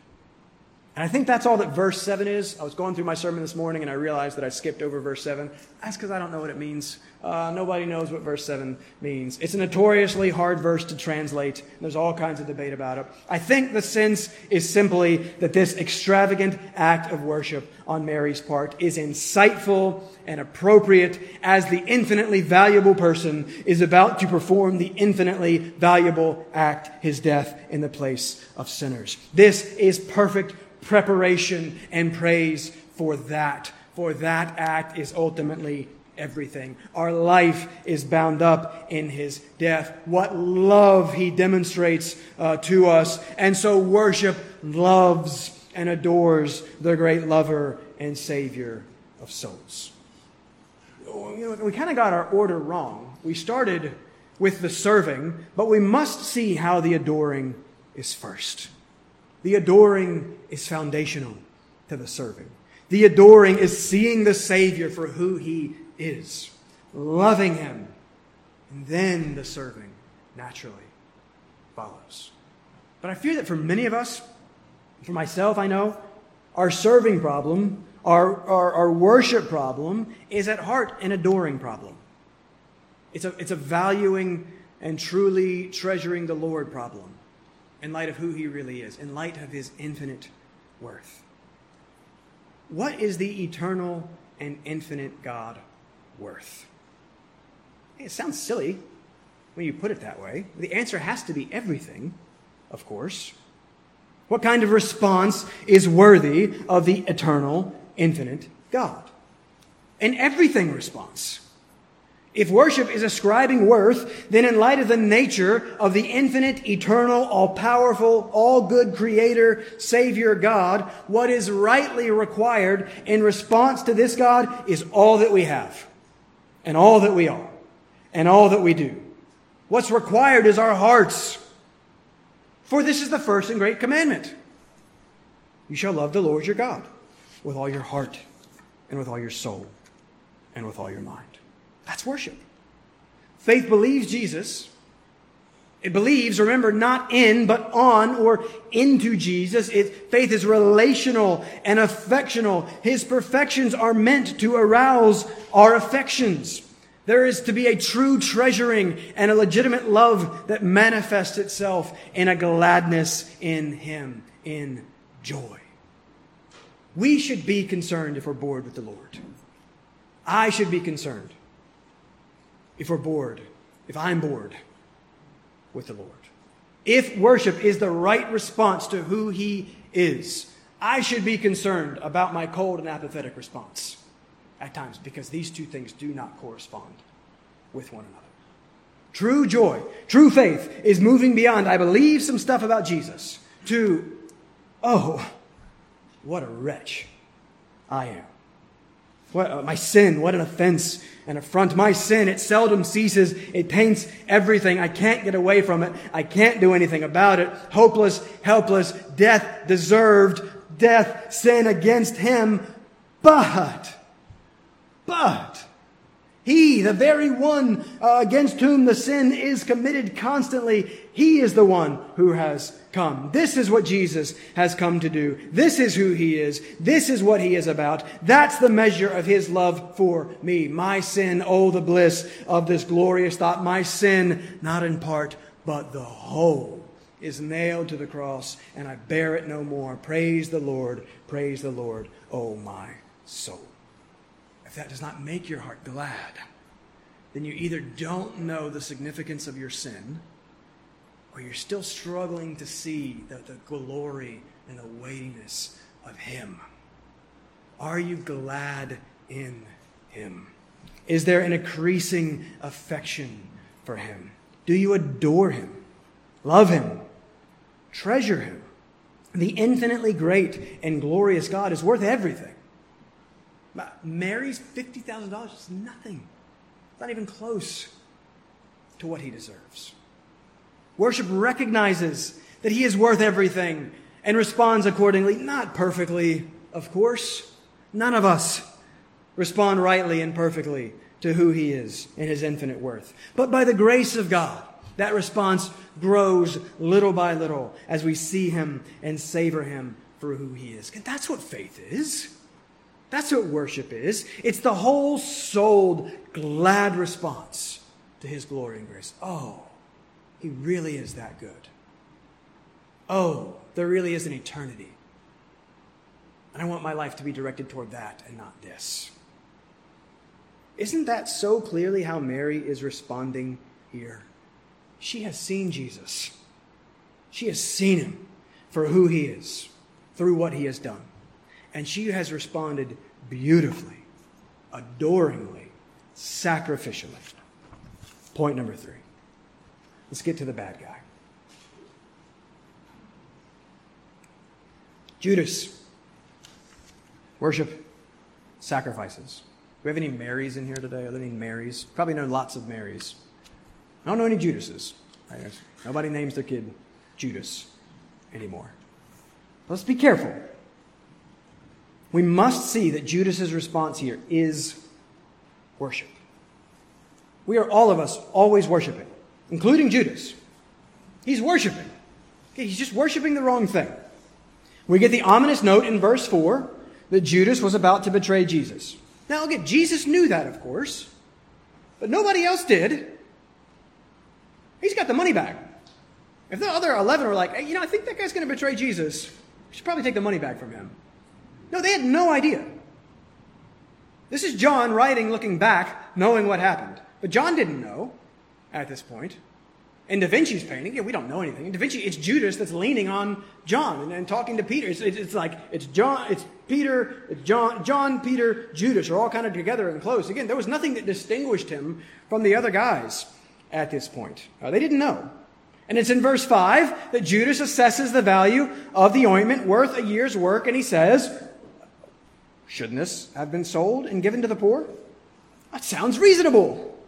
And I think that's all that verse 7 is. I was going through my sermon this morning and I realized that I skipped over verse 7. That's because I don't know what it means. Uh, nobody knows what verse 7 means. It's a notoriously hard verse to translate. There's all kinds of debate about it. I think the sense is simply that this extravagant act of worship on Mary's part is insightful and appropriate as the infinitely valuable person is about to perform the infinitely valuable act, his death in the place of sinners. This is perfect preparation and praise for that. For that act is ultimately everything. Our life is bound up in his death. What love he demonstrates uh, to us. And so worship loves and adores the great lover and savior of souls. We kind of got our order wrong. We started with the serving, but we must see how the adoring is first. The adoring is foundational to the serving. The adoring is seeing the Savior for who he is, loving him, and then the serving naturally follows. But I fear that for many of us, for myself, I know, our serving problem, our, our, our worship problem, is at heart an adoring problem. It's a, it's a valuing and truly treasuring the Lord problem in light of who he really is, in light of his infinite worth. What is the eternal and infinite God worth? It sounds silly when you put it that way. The answer has to be everything, of course. What kind of response is worthy of the eternal, infinite God? An everything response. If worship is ascribing worth, then in light of the nature of the infinite, eternal, all powerful, all good creator, Savior God, what is rightly required in response to this God is all that we have, and all that we are, and all that we do. What's required is our hearts. For this is the first and great commandment. You shall love the Lord your God with all your heart, and with all your soul, and with all your mind. That's worship. Faith believes Jesus. It believes, remember, not in, but on or into Jesus. It, faith is relational and affectional. His perfections are meant to arouse our affections. There is to be a true treasuring and a legitimate love that manifests itself in a gladness in Him, in joy. We should be concerned if we're bored with the Lord. I should be concerned if we're bored, if I'm bored with the Lord. If worship is the right response to who He is, I should be concerned about my cold and apathetic response at times because these two things do not correspond with one another. True joy, true faith is moving beyond, I believe some stuff about Jesus, to, oh, what a wretch I am. What, uh, my sin, what an offense and affront. My sin, it seldom ceases. It taints everything. I can't get away from it. I can't do anything about it. Hopeless, helpless, death deserved, death, sin against him. But, but, he, the very one uh, against whom the sin is committed constantly, he is the one who has come. This is what Jesus has come to do. This is who he is. This is what he is about. That's the measure of his love for me. My sin, oh, the bliss of this glorious thought. My sin, not in part, but the whole, is nailed to the cross, and I bear it no more. Praise the Lord. Praise the Lord, oh, my soul that does not make your heart glad, then you either don't know the significance of your sin or you're still struggling to see the, the glory and the weightiness of Him. Are you glad in Him? Is there an increasing affection for Him? Do you adore Him? Love Him? Treasure Him? The infinitely great and glorious God is worth everything. Mary's $50,000 is nothing. It's not even close to what he deserves. Worship recognizes that he is worth everything and responds accordingly, not perfectly, of course. None of us respond rightly and perfectly to who he is and his infinite worth. But by the grace of God, that response grows little by little as we see him and savor him for who he is. And that's what faith is. That's what worship is. It's the whole souled, glad response to his glory and grace. Oh, he really is that good. Oh, there really is an eternity. And I want my life to be directed toward that and not this. Isn't that so clearly how Mary is responding here? She has seen Jesus. She has seen him for who he is, through what he has done. And she has responded beautifully, adoringly, sacrificially. Point number three. Let's get to the bad guy. Judas. Worship, sacrifices. Do we have any Marys in here today? Are there any Marys? Probably know lots of Marys. I don't know any Judases. Nobody names their kid Judas anymore. Let's be careful. We must see that Judas's response here is worship. We are all of us always worshiping, including Judas. He's worshiping. Okay, he's just worshiping the wrong thing. We get the ominous note in verse 4 that Judas was about to betray Jesus. Now, again, Jesus knew that, of course, but nobody else did. He's got the money back. If the other 11 were like, hey, you know, I think that guy's going to betray Jesus, we should probably take the money back from him. No, they had no idea. This is John writing, looking back, knowing what happened. But John didn't know at this point. In Da Vinci's painting, yeah, we don't know anything. In Da Vinci, it's Judas that's leaning on John and, and talking to Peter. It's, it's, it's, like it's John, it's Peter, it's John, John, Peter, Judas are all kind of together and close. Again, there was nothing that distinguished him from the other guys at this point. Uh, they didn't know. And it's in verse 5 that Judas assesses the value of the ointment worth a year's work, and he says, Shouldn't this have been sold and given to the poor? That sounds reasonable.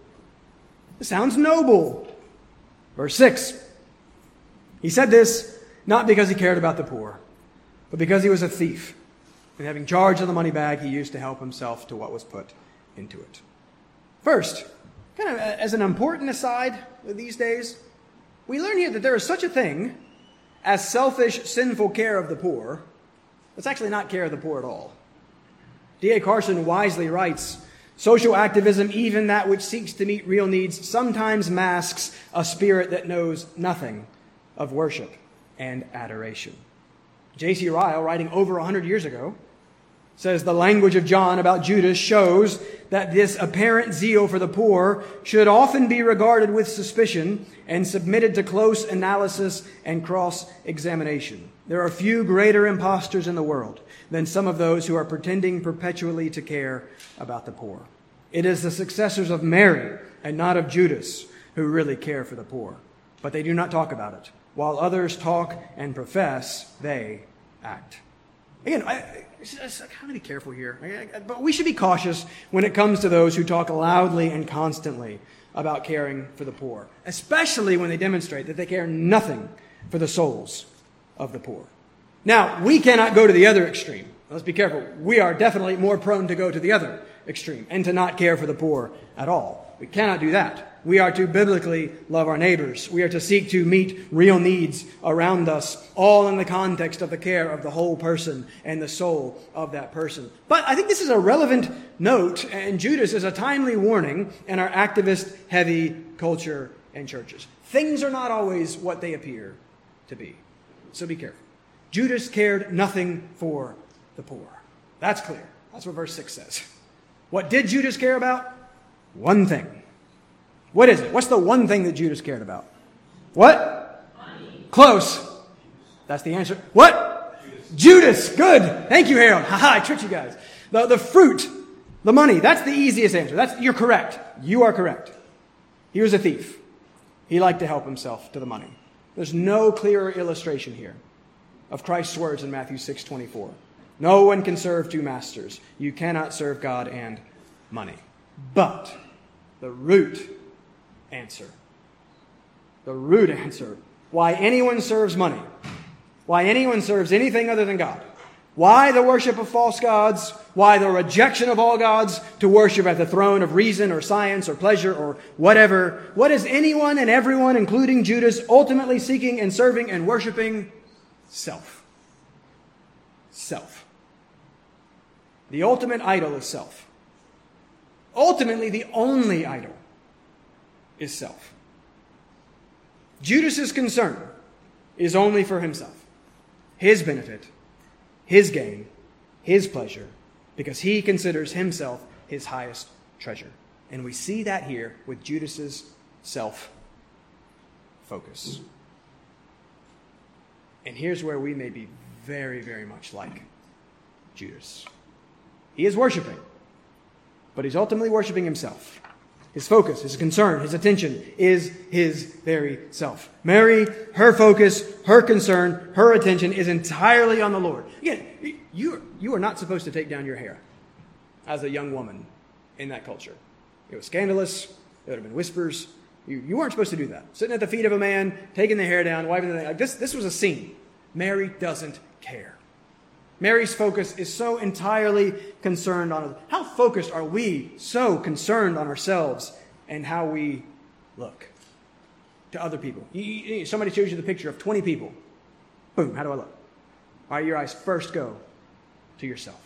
It sounds noble. Verse 6. He said this not because he cared about the poor, but because he was a thief. And having charge of the money bag, he used to help himself to what was put into it. First, kind of as an important aside these days, we learn here that there is such a thing as selfish, sinful care of the poor. It's actually not care of the poor at all. D.A. Carson wisely writes Social activism, even that which seeks to meet real needs, sometimes masks a spirit that knows nothing of worship and adoration. J.C. Ryle, writing over 100 years ago, says the language of John about Judas shows that this apparent zeal for the poor should often be regarded with suspicion and submitted to close analysis and cross examination. There are few greater impostors in the world than some of those who are pretending perpetually to care about the poor. It is the successors of Mary and not of Judas who really care for the poor, but they do not talk about it. While others talk and profess, they act. Again, I, I gotta be careful here. But we should be cautious when it comes to those who talk loudly and constantly about caring for the poor, especially when they demonstrate that they care nothing for the souls of the poor. Now, we cannot go to the other extreme. Let's be careful. We are definitely more prone to go to the other extreme and to not care for the poor at all. We cannot do that. We are to biblically love our neighbors. We are to seek to meet real needs around us, all in the context of the care of the whole person and the soul of that person. But I think this is a relevant note, and Judas is a timely warning in our activist heavy culture and churches. Things are not always what they appear to be. So be careful. Judas cared nothing for the poor. That's clear. That's what verse 6 says. What did Judas care about? One thing. What is it? What's the one thing that Judas cared about? What? Money. Close. That's the answer. What? Judas. Judas. Good. Thank you, Harold. Haha, I tricked you guys. The, the fruit, the money. That's the easiest answer. That's, you're correct. You are correct. He was a thief. He liked to help himself to the money. There's no clearer illustration here of Christ's words in Matthew 6 24. No one can serve two masters. You cannot serve God and money. But the root answer, the root answer why anyone serves money why anyone serves anything other than God. Why the worship of false gods? Why the rejection of all gods to worship at the throne of reason or science or pleasure or whatever? What is anyone and everyone, including Judas, ultimately seeking and serving and worshiping? Self. Self. The ultimate idol is self. Ultimately, the only idol is self. Judas's concern is only for himself, his benefit, his gain, his pleasure, because he considers himself his highest treasure. And we see that here with Judas's self focus. And here's where we may be very, very much like Judas. He is worshiping, but he's ultimately worshiping himself. His focus, his concern, his attention is his very self. Mary, her focus, her concern, her attention is entirely on the Lord. Again, you, you are not supposed to take down your hair as a young woman in that culture. It was scandalous. There would have been whispers. You, you weren't supposed to do that. Sitting at the feet of a man, taking the hair down, wiping the thing. Like this, this was a scene. Mary doesn't care. Mary's focus is so entirely concerned on how focused are we so concerned on ourselves and how we look to other people. Somebody shows you the picture of 20 people. Boom, how do I look? Why your eyes first go to yourself.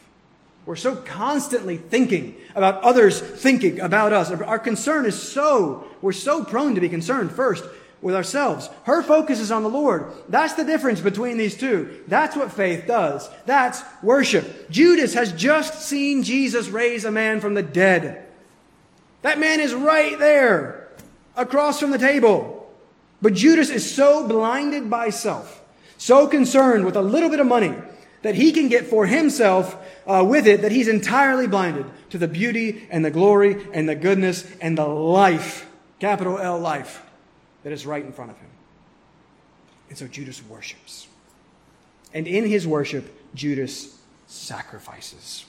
We're so constantly thinking about others thinking about us. Our concern is so, we're so prone to be concerned first with ourselves. Her focus is on the Lord. That's the difference between these two. That's what faith does. That's worship. Judas has just seen Jesus raise a man from the dead. That man is right there, across from the table. But Judas is so blinded by self, so concerned with a little bit of money that he can get for himself uh, with it that he's entirely blinded to the beauty and the glory and the goodness and the life, capital L life, that is right in front of him. And so Judas worships. And in his worship, Judas sacrifices.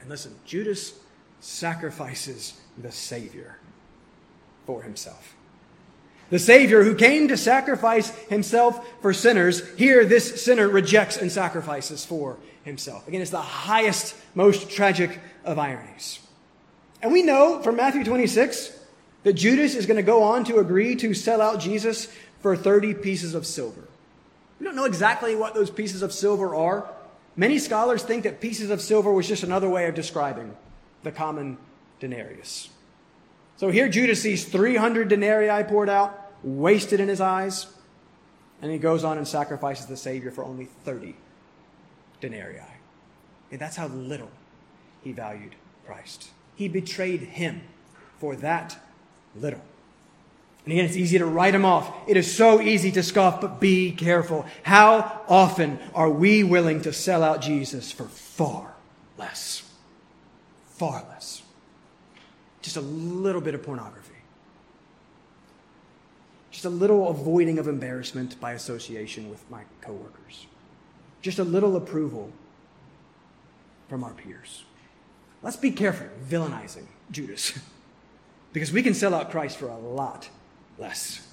And listen, Judas sacrifices the Savior for himself. The Savior who came to sacrifice himself for sinners, here this sinner rejects and sacrifices for himself. Again, it's the highest, most tragic of ironies. And we know from Matthew 26 that Judas is going to go on to agree to sell out Jesus for 30 pieces of silver. We don't know exactly what those pieces of silver are. Many scholars think that pieces of silver was just another way of describing the common denarius. So here Judas sees 300 denarii poured out, wasted in his eyes, and he goes on and sacrifices the Savior for only 30 denarii. And that's how little he valued Christ. He betrayed him for that little. And again, it's easy to write them off. It is so easy to scoff, but be careful. How often are we willing to sell out Jesus for far less? Far less. Just a little bit of pornography. Just a little avoiding of embarrassment by association with my coworkers. Just a little approval from our peers. Let's be careful villainizing Judas. Because we can sell out Christ for a lot less.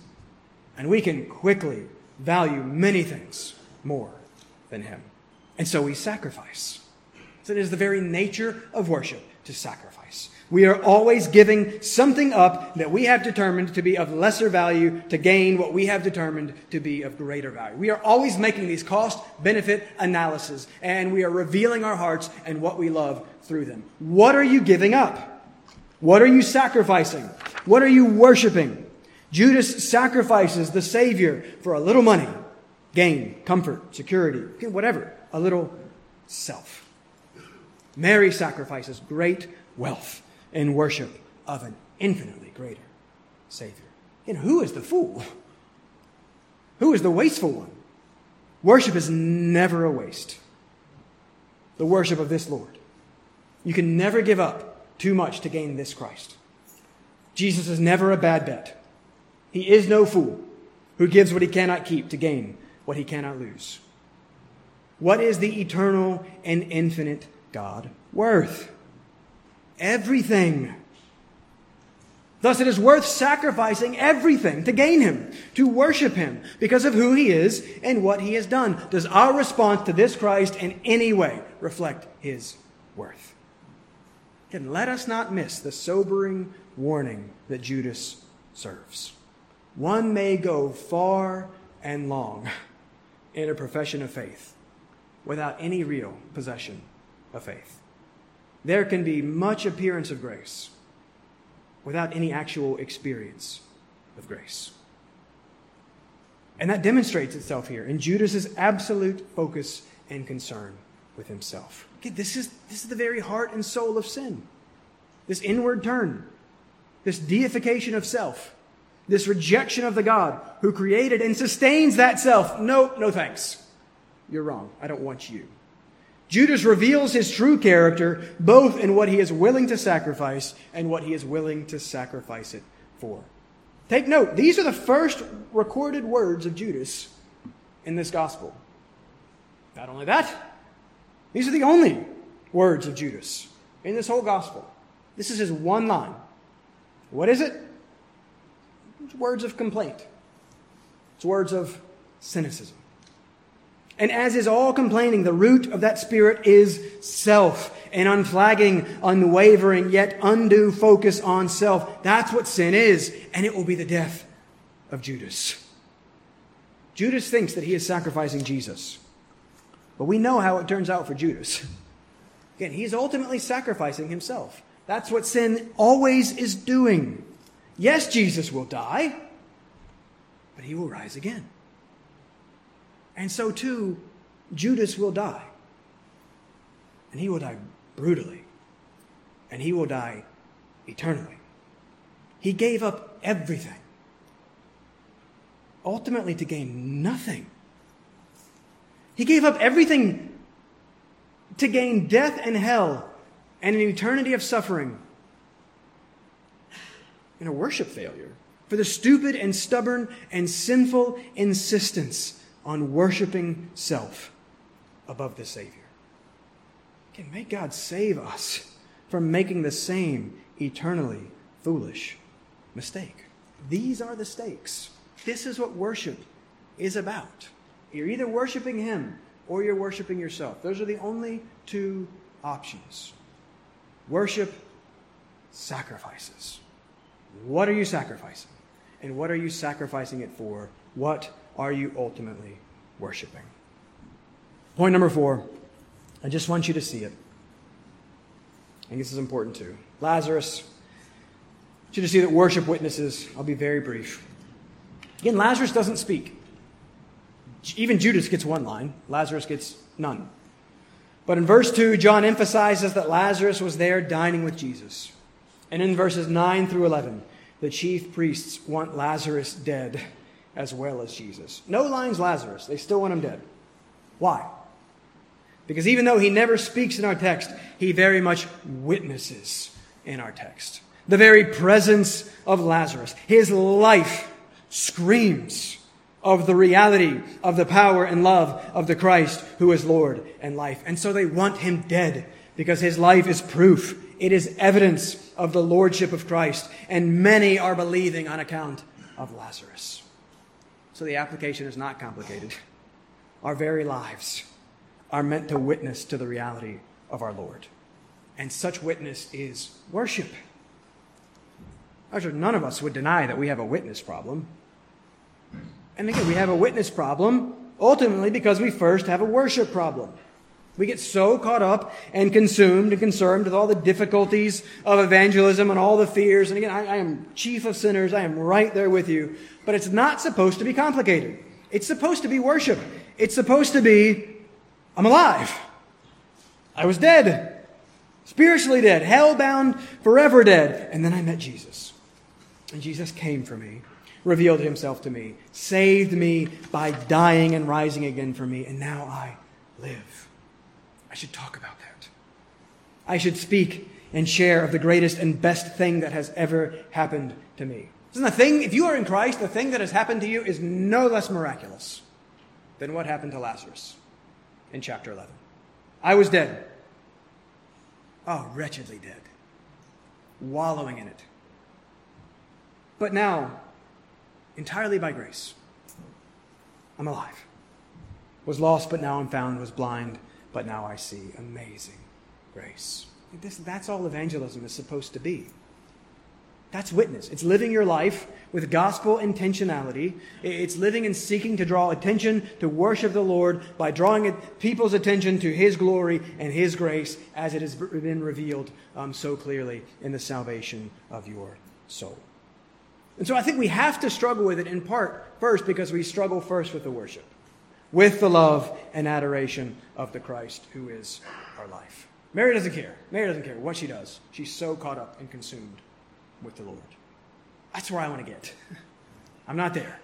And we can quickly value many things more than Him. And so we sacrifice. So it is the very nature of worship to sacrifice. We are always giving something up that we have determined to be of lesser value to gain what we have determined to be of greater value. We are always making these cost benefit analyses and we are revealing our hearts and what we love through them. What are you giving up? What are you sacrificing? What are you worshiping? Judas sacrifices the Savior for a little money, gain, comfort, security, whatever, a little self. Mary sacrifices great wealth in worship of an infinitely greater Savior. And who is the fool? Who is the wasteful one? Worship is never a waste. The worship of this Lord. You can never give up too much to gain this Christ. Jesus is never a bad bet. He is no fool who gives what he cannot keep to gain what he cannot lose. What is the eternal and infinite God worth? Everything. Thus, it is worth sacrificing everything to gain him, to worship him, because of who he is and what he has done. Does our response to this Christ in any way reflect his worth? Again, let us not miss the sobering warning that Judas serves. One may go far and long in a profession of faith without any real possession of faith. There can be much appearance of grace without any actual experience of grace. And that demonstrates itself here in Judas's absolute focus and concern with himself. Okay, this is, this is the very heart and soul of sin. This inward turn, this deification of self, this rejection of the God who created and sustains that self. No, no thanks. You're wrong. I don't want you. Judas reveals his true character both in what he is willing to sacrifice and what he is willing to sacrifice it for. Take note, these are the first recorded words of Judas in this gospel. Not only that, these are the only words of Judas in this whole gospel. This is his one line. What is it? It's words of complaint. It's words of cynicism. And as is all complaining, the root of that spirit is self, an unflagging, unwavering, yet undue focus on self. That's what sin is, and it will be the death of Judas. Judas thinks that he is sacrificing Jesus. But we know how it turns out for Judas. Again, he's ultimately sacrificing himself. That's what sin always is doing. Yes, Jesus will die, but he will rise again. And so too, Judas will die. And he will die brutally. And he will die eternally. He gave up everything, ultimately to gain nothing. He gave up everything to gain death and hell and an eternity of suffering and a worship failure for the stupid and stubborn and sinful insistence on worshiping self above the Savior. Can may God save us from making the same eternally foolish mistake. These are the stakes. This is what worship is about. You're either worshiping Him or you're worshiping yourself. Those are the only two options. Worship sacrifices. What are you sacrificing? And what are you sacrificing it for? What are you ultimately worshiping? Point number four. I just want you to see it. I think this is important too. Lazarus. I want you to see that worship witnesses. I'll be very brief. Again, Lazarus doesn't speak. Even Judas gets one line, Lazarus gets none. But in verse 2, John emphasizes that Lazarus was there dining with Jesus. And in verses 9 through 11, the chief priests want Lazarus dead as well as Jesus. No lines Lazarus. They still want him dead. Why? Because even though he never speaks in our text, he very much witnesses in our text. The very presence of Lazarus, his life screams of the reality of the power and love of the Christ who is Lord and life. And so they want him dead because his life is proof. It is evidence of the lordship of Christ. And many are believing on account of Lazarus. So the application is not complicated. Our very lives are meant to witness to the reality of our Lord. And such witness is worship. None of us would deny that we have a witness problem. And again, we have a witness problem ultimately because we first have a worship problem. We get so caught up and consumed and concerned with all the difficulties of evangelism and all the fears. And again, I, I, am chief of sinners. I am right there with you. But it's not supposed to be complicated. It's supposed to be worship. It's supposed to be, I'm alive. I was dead. Spiritually dead. Hell bound, forever dead. And then I met Jesus. And Jesus came for me, revealed himself to me, saved me by dying and rising again for me. And now I live. I should talk about that. I should speak and share of the greatest and best thing that has ever happened to me. Isn't the thing, if you are in Christ, the thing that has happened to you is no less miraculous than what happened to Lazarus in chapter 11. I was dead. Oh, wretchedly dead. Wallowing in it. but now, entirely by grace, I'm alive. Was lost, but now I'm found. Was blind, but now I see. Amazing grace. This, that's all evangelism is supposed to be. That's witness. It's living your life with gospel intentionality. It's living and seeking to draw attention to worship the Lord by drawing people's attention to His glory and His grace as it has been revealed um, so clearly in the salvation of your soul. And so I think we have to struggle with it in part first because we struggle first with the worship, with the love and adoration of the Christ who is our life. Mary doesn't care. Mary doesn't care what she does. She's so caught up and consumed with the Lord. That's where I want to get. I'm not there.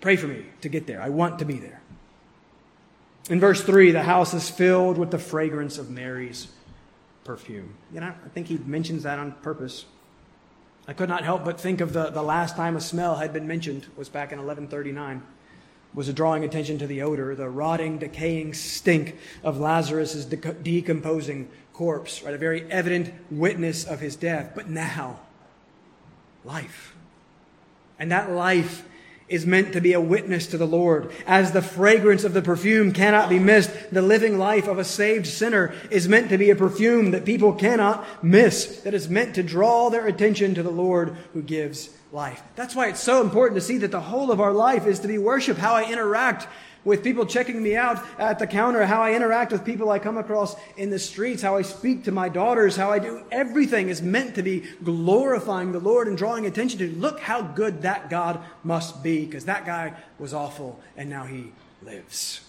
Pray for me to get there. I want to be there. In verse 3, the house is filled with the fragrance of Mary's perfume. You know, I think he mentions that on purpose. I could not help but think of the, the last time a smell had been mentioned was back in 1139 was drawing attention to the odor, the rotting, decaying stink of Lazarus's de- decomposing corpse, right? A very evident witness of his death. But now, life. And that life is meant to be a witness to the Lord. As the fragrance of the perfume cannot be missed, the living life of a saved sinner is meant to be a perfume that people cannot miss, that is meant to draw their attention to the Lord who gives life. That's why it's so important to see that the whole of our life is to be worship, how I interact with people checking me out at the counter, how I interact with people I come across in the streets, how I speak to my daughters, how I do everything is meant to be glorifying the Lord and drawing attention to look how good that God must be, because that guy was awful and now he lives.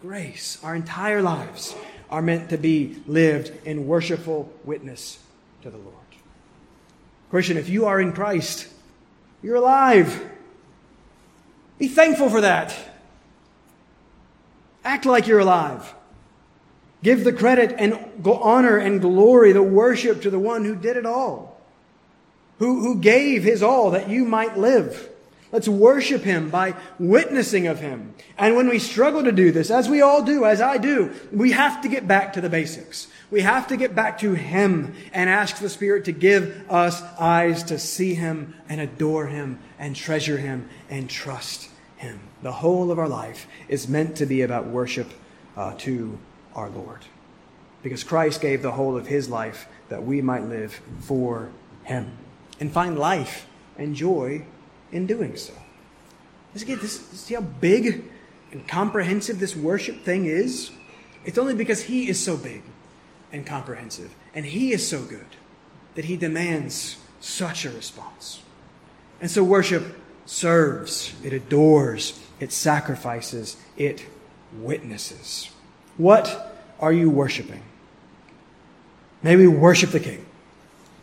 Grace, our entire lives are meant to be lived in worshipful witness to the Lord. Christian, if you are in Christ, you're alive. Be thankful for that. Act like you're alive. Give the credit and honor and glory, the worship to the one who did it all, who, who gave his all that you might live. Let's worship him by witnessing of him. And when we struggle to do this, as we all do, as I do, we have to get back to the basics. We have to get back to him and ask the Spirit to give us eyes to see him and adore him and treasure him and trust him. The whole of our life is meant to be about worship uh, to our Lord. Because Christ gave the whole of his life that we might live for him and find life and joy in doing so. Again, this, see how big and comprehensive this worship thing is? It's only because he is so big and comprehensive, and he is so good that he demands such a response. And so worship serves, it adores, it sacrifices, it witnesses. What are you worshiping? May we worship the King.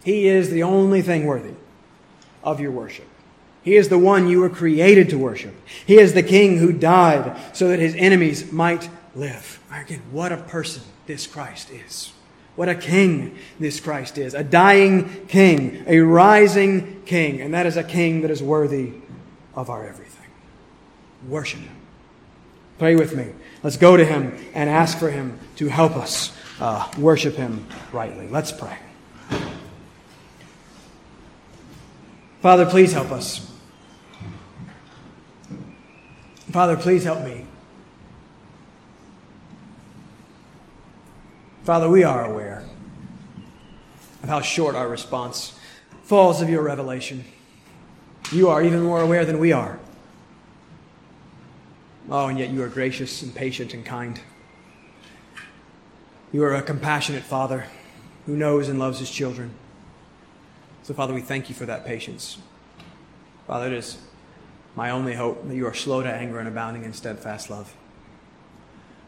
He is the only thing worthy of your worship. He is the one you were created to worship. He is the King who died so that his enemies might live. Again, what a person this Christ is. What a king this Christ is. A dying king, a rising king. And that is a king that is worthy of our everything. Worship Him. Pray with me. Let's go to Him and ask for Him to help us uh, worship Him rightly. Let's pray. Father, please help us. Father, please help me. Father, we are aware of how short our response falls of your revelation. You are even more aware than we are. Oh, and yet you are gracious and patient and kind. You are a compassionate Father who knows and loves his children. So, Father, we thank you for that patience. Father, it is my only hope that you are slow to anger and abounding in steadfast love.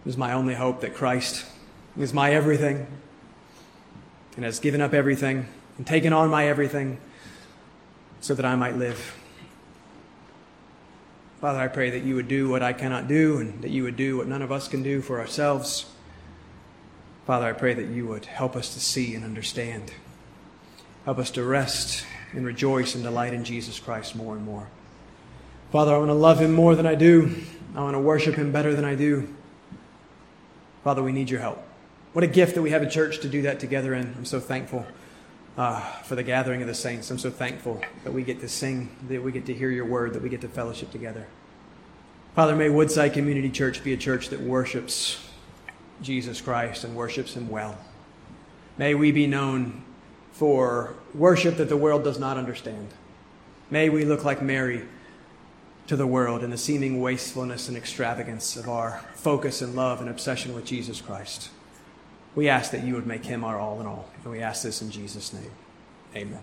It is my only hope that Christ is my everything and has given up everything and taken on my everything so that I might live. Father, I pray that you would do what I cannot do and that you would do what none of us can do for ourselves. Father, I pray that you would help us to see and understand. Help us to rest and rejoice and delight in Jesus Christ more and more. Father, I want to love him more than I do. I want to worship him better than I do. Father, we need your help. What a gift that we have a church to do that together in. I'm so thankful uh, for the gathering of the saints. I'm so thankful that we get to sing, that we get to hear your word, that we get to fellowship together. Father, may Woodside Community Church be a church that worships Jesus Christ and worships Him well. May we be known for worship that the world does not understand. May we look like Mary to the world in the seeming wastefulness and extravagance of our focus and love and obsession with Jesus Christ. We ask that you would make him our all in all. And we ask this in Jesus' name. Amen.